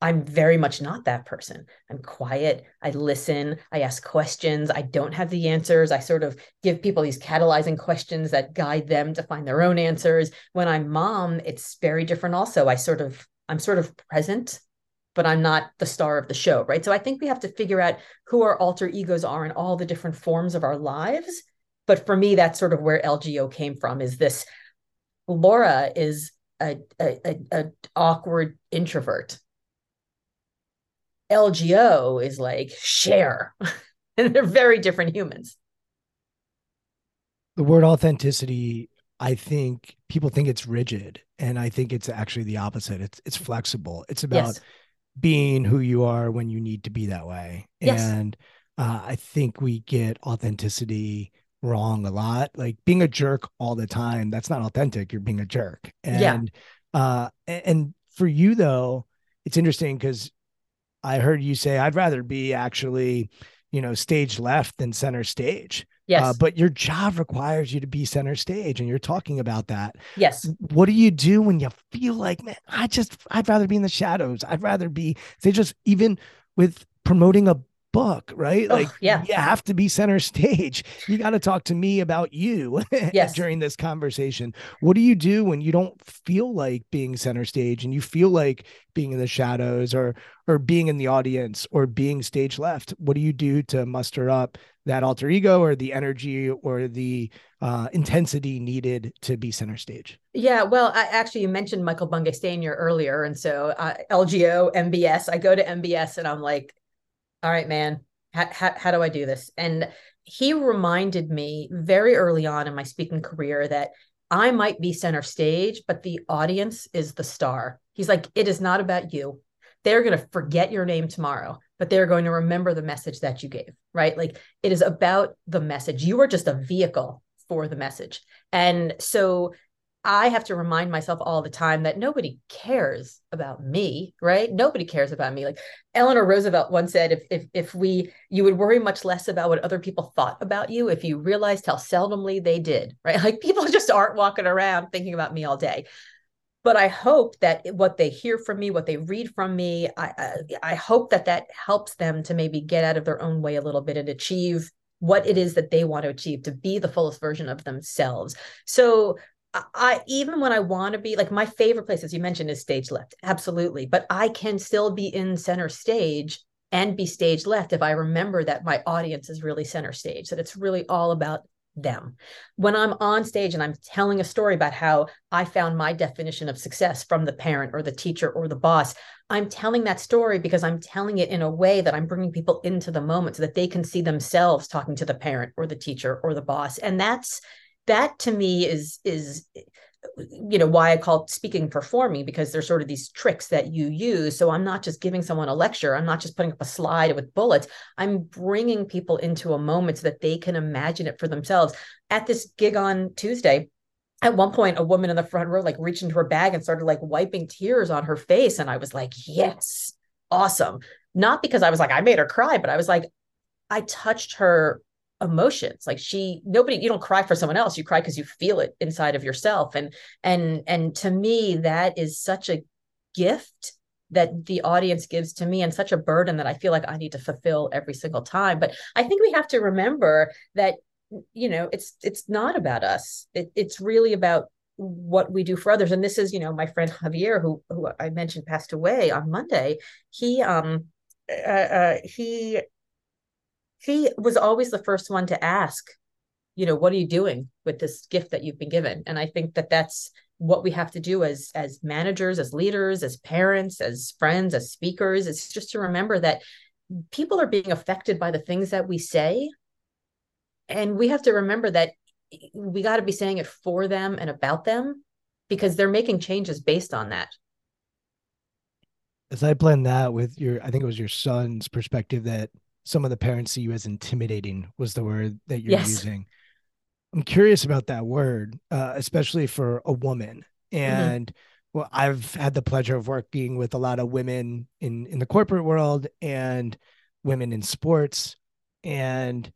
I'm very much not that person. I'm quiet. I listen. I ask questions. I don't have the answers. I sort of give people these catalyzing questions that guide them to find their own answers. When I'm mom, it's very different also. I sort of, I'm sort of present, but I'm not the star of the show, right? So I think we have to figure out who our alter egos are in all the different forms of our lives. But for me, that's sort of where LGO came from is this Laura is a, a, a, a awkward introvert LGO is like share. and they're very different humans. The word authenticity, I think people think it's rigid. And I think it's actually the opposite. It's it's flexible. It's about yes. Being who you are when you need to be that way. Yes. And uh, I think we get authenticity wrong a lot. Like being a jerk all the time, that's not authentic. You're being a jerk. And yeah. uh and for you though, it's interesting because I heard you say I'd rather be actually, you know, stage left than center stage. Uh, yes. Uh, but your job requires you to be center stage, and you're talking about that. Yes. What do you do when you feel like, man, I just, I'd rather be in the shadows. I'd rather be, they just, even with promoting a book, right? Oh, like, yeah. you have to be center stage. You got to talk to me about you Yes. during this conversation. What do you do when you don't feel like being center stage and you feel like being in the shadows or or being in the audience or being stage left? What do you do to muster up that alter ego or the energy or the uh, intensity needed to be center stage? Yeah, well, I, actually, you mentioned Michael Bungay Stanier earlier, and so uh, LGO, MBS. I go to MBS, and I'm like, "All right, man, how, how, how do I do this?" And he reminded me very early on in my speaking career that I might be center stage, but the audience is the star. He's like, "It is not about you. They're going to forget your name tomorrow, but they're going to remember the message that you gave." Right? Like it is about the message. You are just a vehicle for the message, and so I have to remind myself all the time that nobody cares about me, right? Nobody cares about me. Like Eleanor Roosevelt once said, if if if we you would worry much less about what other people thought about you if you realized how seldomly they did, right? Like people just aren't walking around thinking about me all day. But I hope that what they hear from me, what they read from me, I I, I hope that that helps them to maybe get out of their own way a little bit and achieve what it is that they want to achieve to be the fullest version of themselves. So I even when I want to be like my favorite place, as you mentioned, is stage left. Absolutely. But I can still be in center stage and be stage left if I remember that my audience is really center stage, that it's really all about them. When I'm on stage and I'm telling a story about how I found my definition of success from the parent or the teacher or the boss, I'm telling that story because I'm telling it in a way that I'm bringing people into the moment so that they can see themselves talking to the parent or the teacher or the boss. And that's that to me is is you know why i call speaking performing because there's sort of these tricks that you use. So i'm not just giving someone a lecture. I'm not just putting up a slide with bullets. I'm bringing people into a moment so that they can imagine it for themselves. At this gig on tuesday at one point a woman in the front row like reached into her bag and started like wiping tears on her face. And i was like yes awesome. Not because i was like i made her cry but i was like i touched her emotions like she nobody you don't cry for someone else you cry because you feel it inside of yourself. And and and to me that is such a gift that the audience gives to me and such a burden that I feel like I need to fulfill every single time. But I think we have to remember that you know it's it's not about us. It, it's really about what we do for others. And this is you know my friend Javier who who I mentioned passed away on Monday. He um uh, uh, he he was always the first one to ask you know what are you doing with this gift that you've been given? And i think that that's what we have to do as as managers as leaders as parents as friends as speakers it's just to remember that people are being affected by the things that we say. And we have to remember that we got to be saying it for them and about them because they're making changes based on that. As I blend that with your, I think it was your son's perspective that some of the parents see you as intimidating was the word that you're Yes. using. I'm curious about that word, uh, especially for a woman. And well, I've had the pleasure of working with a lot of women in in the corporate world and women in sports and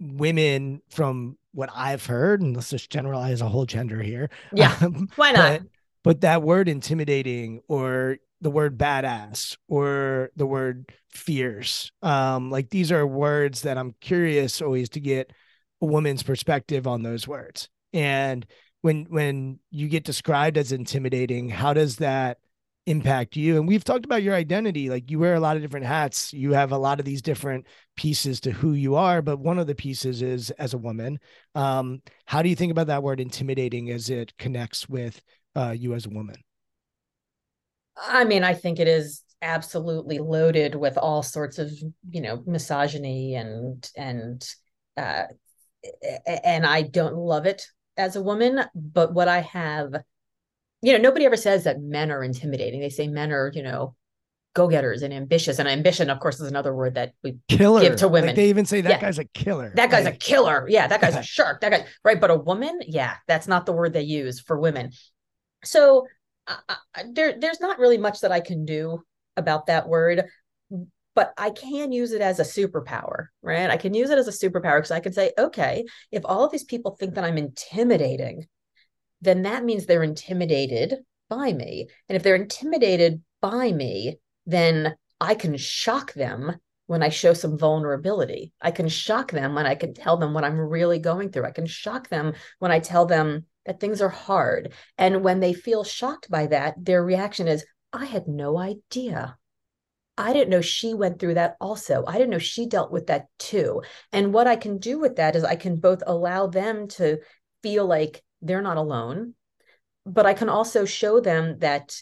women from what I've heard, and let's just generalize a whole gender here. Yeah, um, why not but, but that word intimidating or the word badass or the word fierce. Um like these are words that i'm curious always to get a woman's perspective on those words. And when when you get described as intimidating how does that impact you? And we've talked about your identity. Like you wear a lot of different hats. You have a lot of these different pieces to who you are but one of the pieces is as a woman. Um how do you think about that word intimidating as it connects with uh, you as a woman I mean, I think it is absolutely loaded with all sorts of, you know, misogyny and and uh and I don't love it as a woman, but what I have you know, nobody ever says that men are intimidating. They say men are, you know, go-getters and ambitious. And ambition, of course, is another word that we killer Give to Like, women. they even say that Yeah. guy's a killer that guy's a killer. Yeah, that guy's a shark. That guy, right? But a woman, yeah, that's not the word they use for women. So There, there's not really much that I can do about that word, but I can use it as a superpower, right? I can use it as a superpower because I can say, okay, if all of these people think that I'm intimidating, then that means they're intimidated by me. And if they're intimidated by me, then I can shock them when I show some vulnerability. I can shock them when I can tell them what I'm really going through. I can shock them when I tell them that things are hard. And when they feel shocked by that, their reaction is, I had no idea. I didn't know she went through that also. I didn't know she dealt with that too. And what I can do with that is I can both allow them to feel like they're not alone, but I can also show them that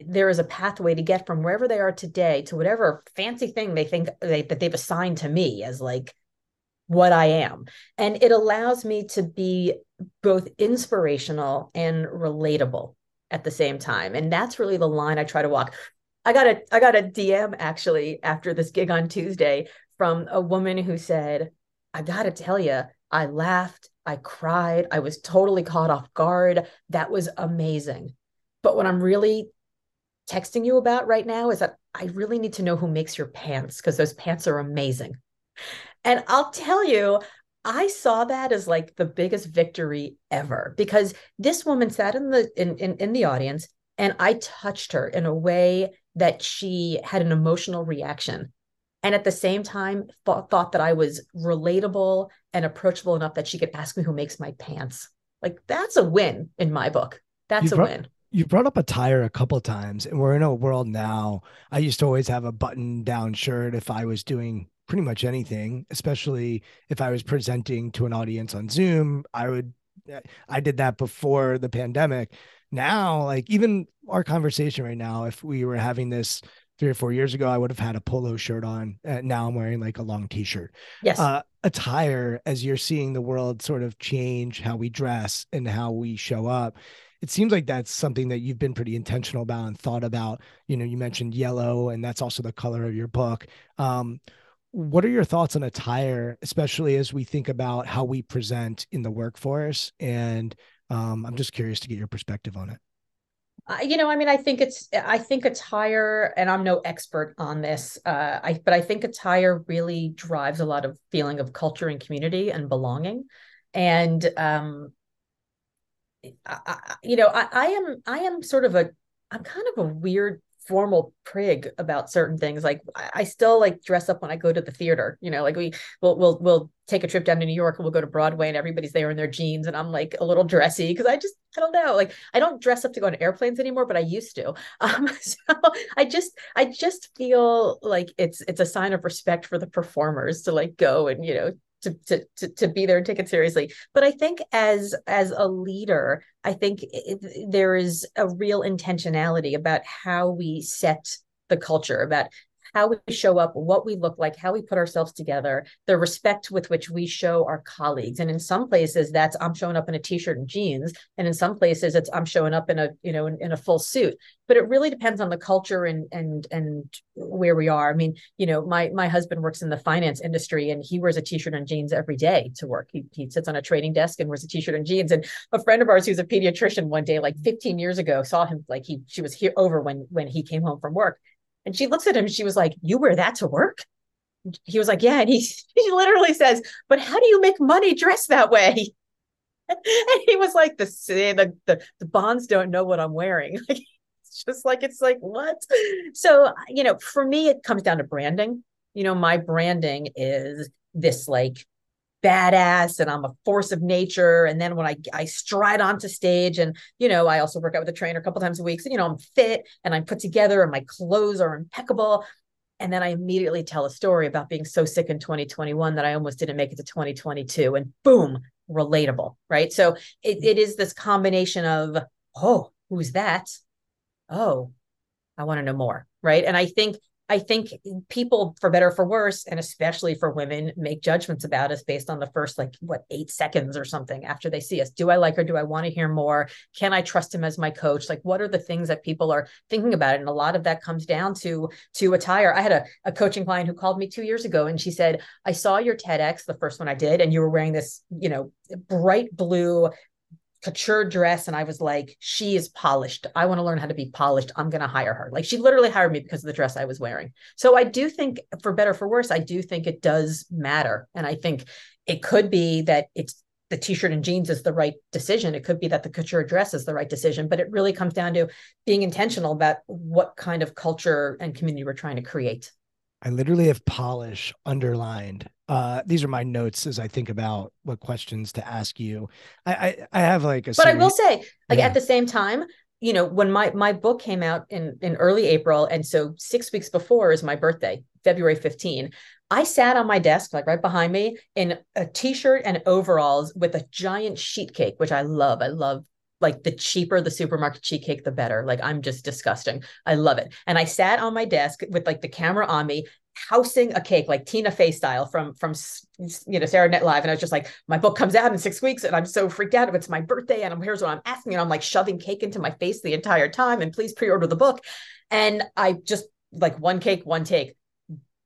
there is a pathway to get from wherever they are today to whatever fancy thing they think they, that they've assigned to me as like what I am. And it allows me to be both inspirational and relatable at the same time. And that's really the line I try to walk. I got a I got a DM actually after this gig on Tuesday from a woman who said, I got to tell you, I laughed, I cried, I was totally caught off guard. That was amazing. But what I'm really texting you about right now is that I really need to know who makes your pants because those pants are amazing. And I'll tell you, I saw that as like the biggest victory ever because this woman sat in the in, in, in the audience and I touched her in a way that she had an emotional reaction and at the same time thought, thought that I was relatable and approachable enough that she could ask me who makes my pants. Like that's a win in my book. That's a win you brought up attire a couple times and we're in a world now i used to always have a button down shirt if i was doing pretty much anything especially if i was presenting to an audience on zoom i would i did that before the pandemic now like even our conversation right now if we were having this three or four years ago i would have had a polo shirt on and now i'm wearing like a long t-shirt yes uh, attire as you're seeing the world sort of change how we dress and how we show up it seems like that's something that you've been pretty intentional about and thought about. You know, you mentioned yellow, and that's also the color of your book. Um, what are your thoughts on attire, especially as we think about how we present in the workforce? And um, I'm just curious to get your perspective on it. You know, I mean, I think it's, I think attire, and I'm no expert on this, uh, I, but I think attire really drives a lot of feeling of culture and community and belonging. And um, I, you know, I, I am I am sort of a I'm kind of a weird formal prig about certain things. Like I still like dress up when I go to the theater. You know, like we will we'll we'll take a trip down to New York and we'll go to Broadway and everybody's there in their jeans and I'm like a little dressy because I just I don't know. Like I don't dress up to go on airplanes anymore, but I used to. Um, so I just I just feel like it's it's a sign of respect for the performers to like go and you know to, to to to be there and take it seriously. But i think as as a leader i think it, there is a real intentionality about how we set the culture about how we show up, what we look like, how we put ourselves together, the respect with which we show our colleagues. And in some places, that's I'm showing up in a t-shirt and jeans, and in some places, it's I'm showing up in a you know in, in a full suit. But it really depends on the culture and and and where we are. I mean, you know, my my husband works in the finance industry, and he wears a t-shirt and jeans every day to work. He he sits on a trading desk and wears a t-shirt and jeans. And a friend of ours who's a pediatrician one day, like 15 years ago, saw him like he she was here over when when he came home from work and she looks at him she was like, You wear that to work? He was like, Yeah. And he, he literally says, But how do you make money dressed that way? And he was like, The, the, the, the bonds don't know what I'm wearing. Like, it's just like, it's like, what? So, you know, for me, it comes down to branding. You know, my branding is this like badass and I'm a force of nature. And then when I I stride onto stage and you know, I also work out with a trainer a couple times a week. So, you know, I'm fit and I'm put together and my clothes are impeccable. And then I immediately tell a story about being so sick in 2021 that I almost didn't make it to 2022. And boom, relatable. Right. So it, it is this combination of, oh, who's that? Oh, I want to know more. Right. And I think I think people, for better for worse, and especially for women, make judgments about us based on the first, like, what, eight seconds or something after they see us. Do I like her? Do I want to hear more? Can I trust him as my coach? Like, what are the things that people are thinking about? And a lot of that comes down to to attire. I had a, a coaching client who called me two years ago and she said, I saw your TEDx, the first one I did, and you were wearing this, you know, bright blue couture dress and I was like, she is polished. I want to learn how to be polished. I'm going to hire her. Like she literally hired me because of the dress I was wearing. So I do think for better for worse, I do think it does matter. And I think it could be that it's the t-shirt and jeans is the right decision. It could be that the couture dress is the right decision, but it really comes down to being intentional about what kind of culture and community we're trying to create. I literally have polish underlined. Uh, these are my notes as I think about what questions to ask you. I I, I have like a. But I will say, like Yeah. at the same time, you know, when my my book came out in in early April, and so six weeks before is my birthday, February 15. I sat on my desk, like right behind me, in a t-shirt and overalls with a giant sheet cake, which I love. I love like the cheaper the supermarket sheet cake, the better. Like I'm just disgusting. I love it. And I sat on my desk with like the camera on me, housing a cake like Tina Fey style from from you know Saturday Night Live, and I was just like, my book comes out in six weeks, and I'm so freaked out. It's my birthday, and I'm here's what I'm asking, and I'm like shoving cake into my face the entire time, and please pre-order the book. And I just like one cake, one take,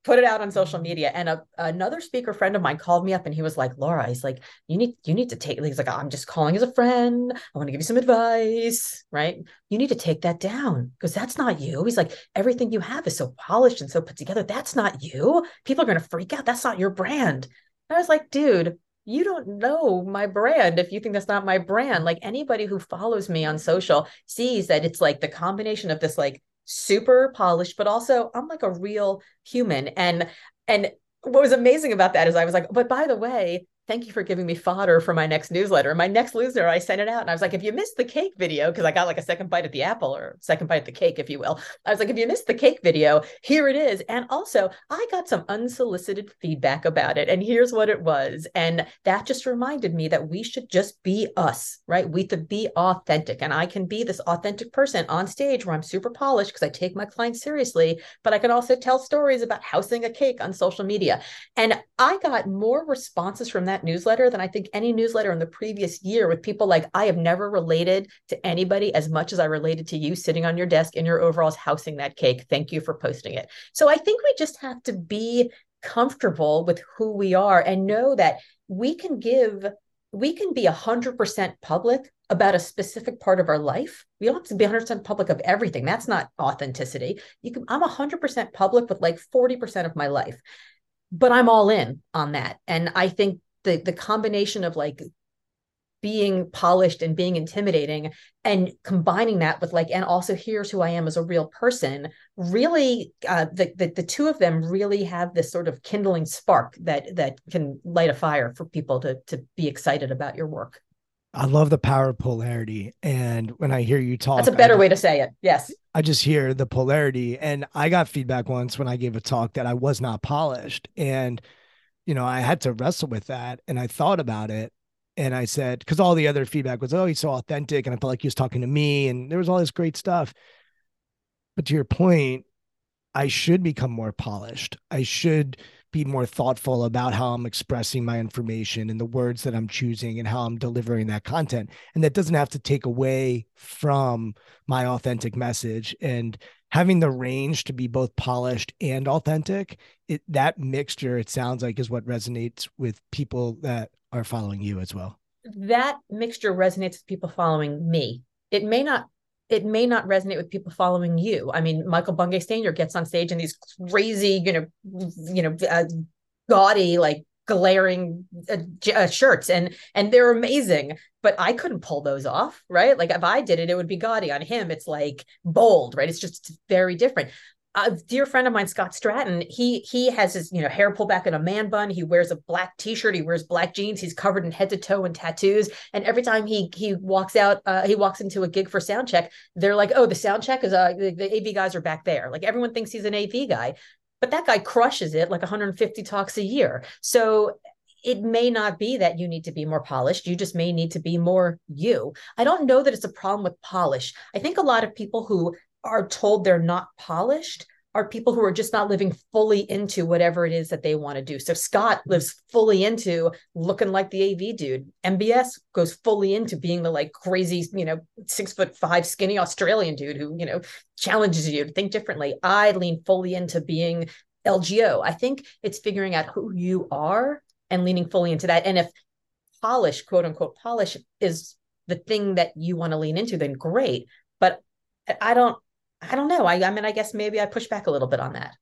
put it out on social media. And a, another speaker friend of mine called me up, and he was like, Laura, he's like, you need you need to take. He's like, I'm just calling as a friend. I want to give you some advice, right? You need to take that down because that's not you. He's like, everything you have is so polished and so put together. That's not you. People are going to freak out. That's not your brand. And I was like, dude, you don't know my brand if you think that's not my brand. Like anybody who follows me on social sees that it's like the combination of this like super polished, but also I'm like a real human. And and what was amazing about that is I was like, but by the way, thank you for giving me fodder for my next newsletter. My next newsletter, I sent it out and I was like, if you missed the cake video, because I got like a second bite at the apple or second bite at the cake, if you will. I was like, if you missed the cake video, here it is. And also, I got some unsolicited feedback about it. And here's what it was. And that just reminded me that we should just be us, right? We to be authentic. And I can be this authentic person on stage where I'm super polished because I take my clients seriously, but I can also tell stories about housing a cake on social media. And I got more responses from that newsletter than I think any newsletter in the previous year with people like, I have never related to anybody as much as I related to you sitting on your desk in your overalls housing that cake. Thank you for posting it. So I think we just have to be comfortable with who we are and know that we can give, we can be 100% public about a specific part of our life. We don't have to be 100% public of everything. That's not authenticity. You can, I'm 100% public with like 40% of my life but I'm all in on that. And I think the the combination of like being polished and being intimidating and combining that with like and also here's who i am as a real person really uh the, the the two of them really have this sort of kindling spark that that can light a fire for people to to be excited about your work I love the power of polarity. And when I hear you talk, that's a better just- way to say it yes I just hear the polarity. And I got feedback once when I gave a talk that I was not polished. And, you know, I had to wrestle with that. And I thought about it. And I said, because all the other feedback was, oh, he's so authentic. And I felt like he was talking to me. And there was all this great stuff. But to your point, I should become more polished. I should be more thoughtful about how I'm expressing my information and the words that I'm choosing and how I'm delivering that content. And that doesn't have to take away from my authentic message and having the range to be both polished and authentic. It that mixture, it sounds like, is what resonates with people that are following you as well. that mixture resonates with people following me. It may not it may not resonate with people following you. I mean, Michael Bungay Stanier gets on stage in these crazy, you know, you know, uh, gaudy, like glaring uh, uh, shirts, and and they're amazing. But I couldn't pull those off, right? Like if I did it, it would be gaudy. On him, it's like bold, right? It's just very different a dear friend of mine, Scott Stratten, he he has his you know hair pulled back in a man bun. He wears a black T-shirt. He wears black jeans. He's covered in head to toe in tattoos. And every time he he walks out, uh, he walks into a gig for sound check. They're like, "Oh, the sound check is uh the, the AV guys are back there." Like everyone thinks he's an AV guy, but that guy crushes it like 150 talks a year. So it may not be that you need to be more polished. You just may need to be more you. I don't know that it's a problem with polish. I think a lot of people who are told they're not polished are people who are just not living fully into whatever it is that they want to do. So Scott mm-hmm. lives fully into looking like the AV dude. MBS goes fully into being the like crazy, you know, six foot five skinny Australian dude who, you know, challenges you to think differently. I lean fully into being LGO. I think it's figuring out who you are and leaning fully into that. And if polish, quote unquote, polish is the thing that you want to lean into, then great. But I don't I don't know. I, I mean, I guess maybe I push back a little bit on that.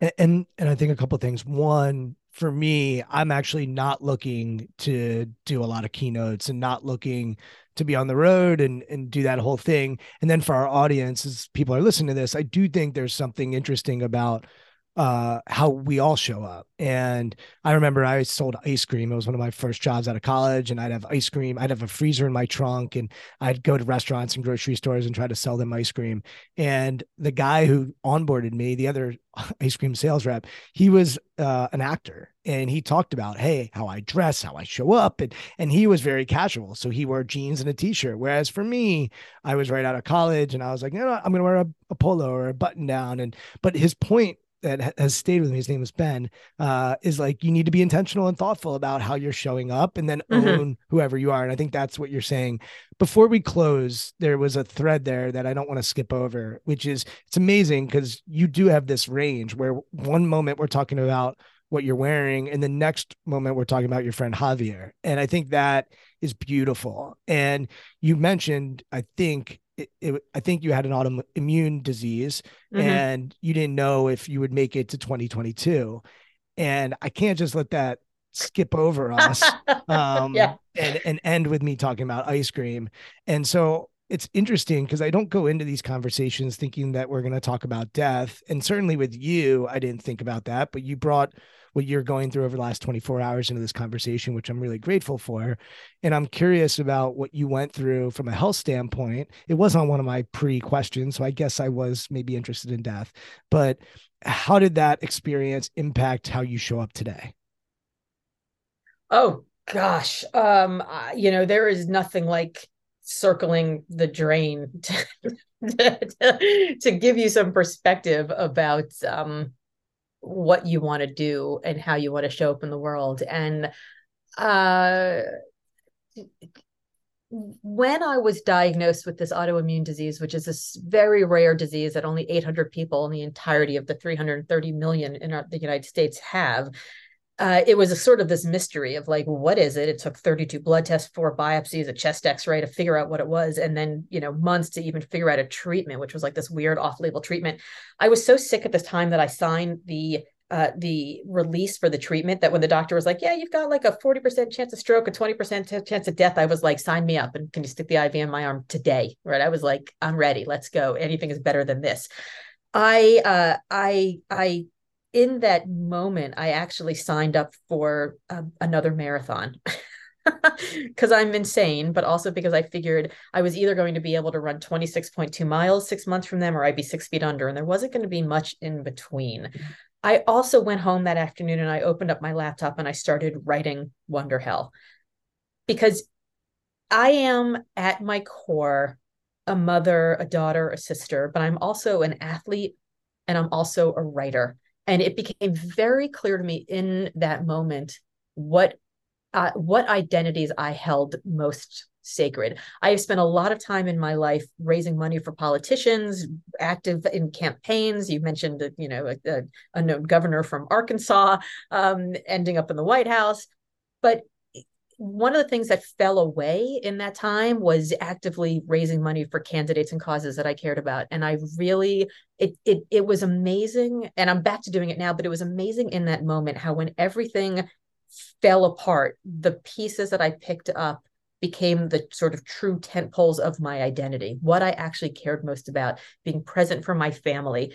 And and, and I think a couple things. One, for me, I'm actually not looking to do a lot of keynotes and not looking to be on the road and and do that whole thing. And then for our audience, as people are listening to this, I do think there's something interesting about uh, how we all show up. And I remember I sold ice cream. It was one of my first jobs out of college, and I'd have ice cream. I'd have a freezer in my trunk, and I'd go to restaurants and grocery stores and try to sell them ice cream. And the guy who onboarded me, the other ice cream sales rep, he was uh, an actor, and he talked about, hey, how I dress, how I show up, and and he was very casual. So he wore jeans and a t-shirt. Whereas for me, I was right out of college, and I was like, know, I'm gonna wear a, a polo or a button down. And but his point that has stayed with me, his name is Ben, uh, is like you need to be intentional and thoughtful about how you're showing up and then mm-hmm. own whoever you are. And I think that's what you're saying. Before we close, there was a thread there that I don't want to skip over, which is it's amazing because you do have this range where one moment we're talking about what you're wearing, and the next moment we're talking about your friend Javier. And I think that is beautiful. And you mentioned, I think, it, it, I think you had an autoimmune disease mm-hmm. and you didn't know if you would make it to 2022. And I can't just let that skip over us um, yeah. and, and end with me talking about ice cream. And so it's interesting because I don't go into these conversations thinking that we're going to talk about death. And certainly with you, I didn't think about that, but you brought what you're going through over the last 24 hours into this conversation, which I'm really grateful for. And I'm curious about what you went through from a health standpoint. It was on one of my pre questions. So I guess I was maybe interested in death. But how did that experience impact how you show up today? Oh, gosh. Um, you know, there is nothing like circling the drain to, to, to, give you some perspective about um, what you want to do and how you want to show up in the world. And uh, when I was diagnosed with this autoimmune disease, which is this very rare disease that only 800 people in the entirety of the 330 million in our, the United States have, uh, it was a sort of this mystery of like, what is it? It took 32 blood tests, four biopsies, a chest X-ray to figure out what it was, and then you know months to even figure out a treatment, which was like this weird off-label treatment. I was so sick at this time that I signed the uh, the release for the treatment that when the doctor was like, yeah, you've got like a 40% chance of stroke, a 20% t- chance of death, I was like, sign me up and can you stick the IV in my arm today? Right. I was like, I'm ready. Let's go. Anything is better than this. I, uh, I, I in that moment, I actually signed up for uh, another marathon. because I'm insane, but also because I figured I was either going to be able to run 26.2 miles six months from them or I'd be six feet under, and there wasn't going to be much in between. I also went home that afternoon and I opened up my laptop and I started writing Wonderhell because I am at my core a mother, a daughter, a sister, but I'm also an athlete and I'm also a writer. And it became very clear to me in that moment what uh, what identities I held most sacred. I have spent a lot of time in my life raising money for politicians, active in campaigns. You mentioned, you know, a, a, a governor from Arkansas um, ending up in the White House. But one of the things that fell away in that time was actively raising money for candidates and causes that I cared about. And I really, it it it was amazing. And I'm back to doing it now, but it was amazing in that moment how when everything fell apart, the pieces that I picked up became the sort of true tent poles of my identity, what I actually cared most about, being present for my family,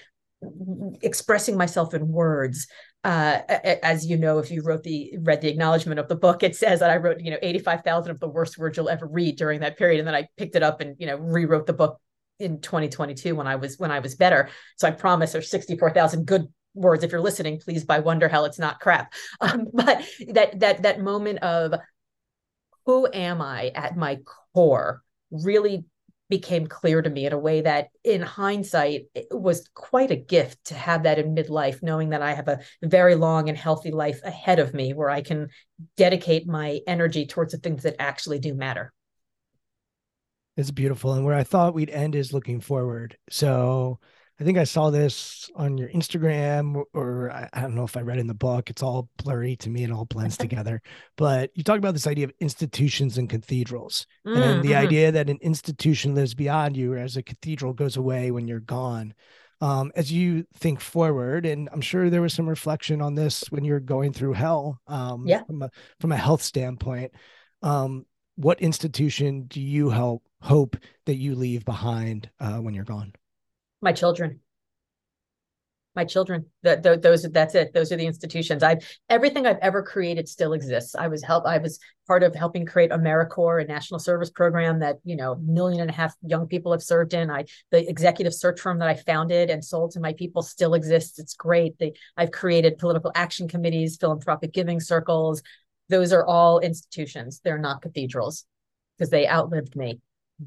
expressing myself in words, uh, as you know, if you wrote the read the acknowledgement of the book, it says that I wrote, you know, 85,000 of the worst words you'll ever read during that period. And then I picked it up and, you know, rewrote the book in 2022 when I was, when I was better. So I promise there's 64,000 good words. If you're listening, please buy Wonderhell. It's not crap. Um, but that, that, that moment of who am I at my core really became clear to me in a way that in hindsight it was quite a gift to have that in midlife knowing that i have a very long and healthy life ahead of me where i can dedicate my energy towards the things that actually do matter. It's beautiful. And where i thought we'd end is looking forward. So I think I saw this on your Instagram, or I, I, don't know if I read in the book. It's all blurry to me; it all blends together. But you talk about this idea of institutions and cathedrals, mm-hmm. and the mm-hmm. idea that an institution lives beyond you, as a cathedral goes away when you're gone. Um, as you think forward, and I'm sure there was some reflection on this when you're going through hell, um, yeah. from a from a health standpoint. Um, what institution do you help hope that you leave behind uh, when you're gone? My children. My children. That those that's it. Those are the institutions. I've everything i've ever created still exists. I was help i was part of helping create americorps a national service program that you know million and a half young people have served in. I the executive search firm that i founded and sold to my people still exists. It's great. I've created political action committees philanthropic giving circles. Those are all institutions. They're not cathedrals because they outlived me.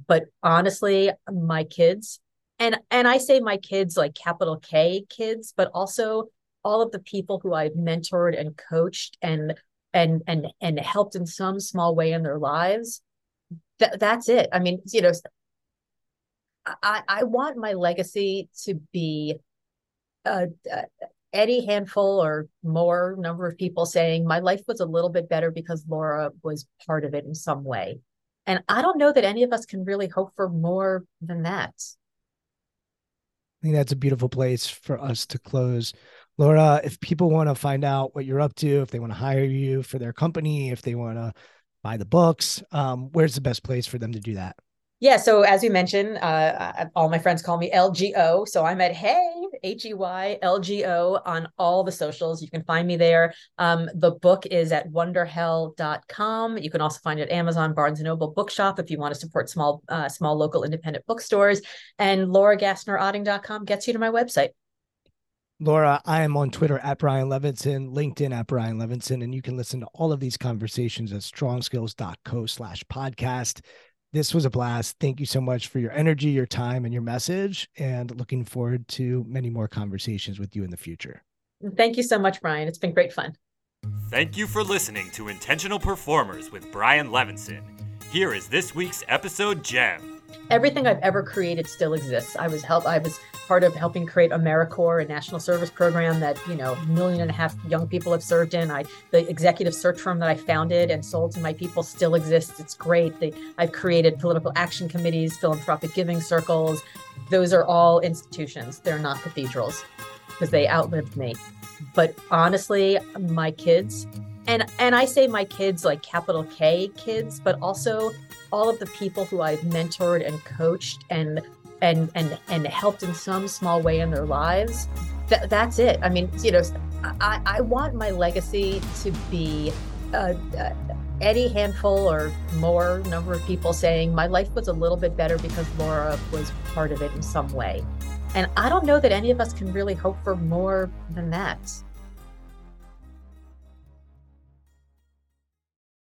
But honestly my kids and and i say my kids like capital k kids but also all of the people who i've mentored and coached and and and and helped in some small way in their lives Th- that's it. I mean you know i i want my legacy to be uh, uh, any handful or more number of people saying my life was a little bit better because laura was part of it in some way. And i don't know that any of us can really hope for more than that I think that's a beautiful place for us to close. Laura, if people want to find out what you're up to, if they want to hire you for their company, if they want to buy the books, um, where's the best place for them to do that? Yeah. So as we mentioned, uh, all my friends call me LGO. So I'm at Hey H E Y L G O on all the socials. You can find me there. Um, the book is at wonderhell.com. You can also find it at Amazon, Barnes and Noble Bookshop if you want to support small, uh, small local independent bookstores. And lauragassnerotting.com gets you to my website. Laura, I am on Twitter at Brian Levinson, LinkedIn at Brian Levinson, and you can listen to all of these conversations at strongskills.co slash podcast. This was a blast. Thank you so much for your energy, your time, and your message. And looking forward to many more conversations with you in the future. Thank you so much, Brian. It's been great fun. Thank you for listening to Intentional Performers with Brian Levinson. Here is this week's episode gem. Everything I've ever created still exists. I was help I was part of helping create AmeriCorps, a national service program that, you know, million and a half young people have served in. I the executive search firm that I founded and sold to my people still exists. It's great. They, I've created political action committees, philanthropic giving circles. Those are all institutions. They're not cathedrals because they outlived me. But honestly, my kids and and I say my kids like capital K kids, but also all of the people who I've mentored and coached and and and and helped in some small way in their lives. Th- that's it. I mean, you know, I, I want my legacy to be uh, uh, any handful or more number of people saying my life was a little bit better because Laura was part of it in some way. And I don't know that any of us can really hope for more than that.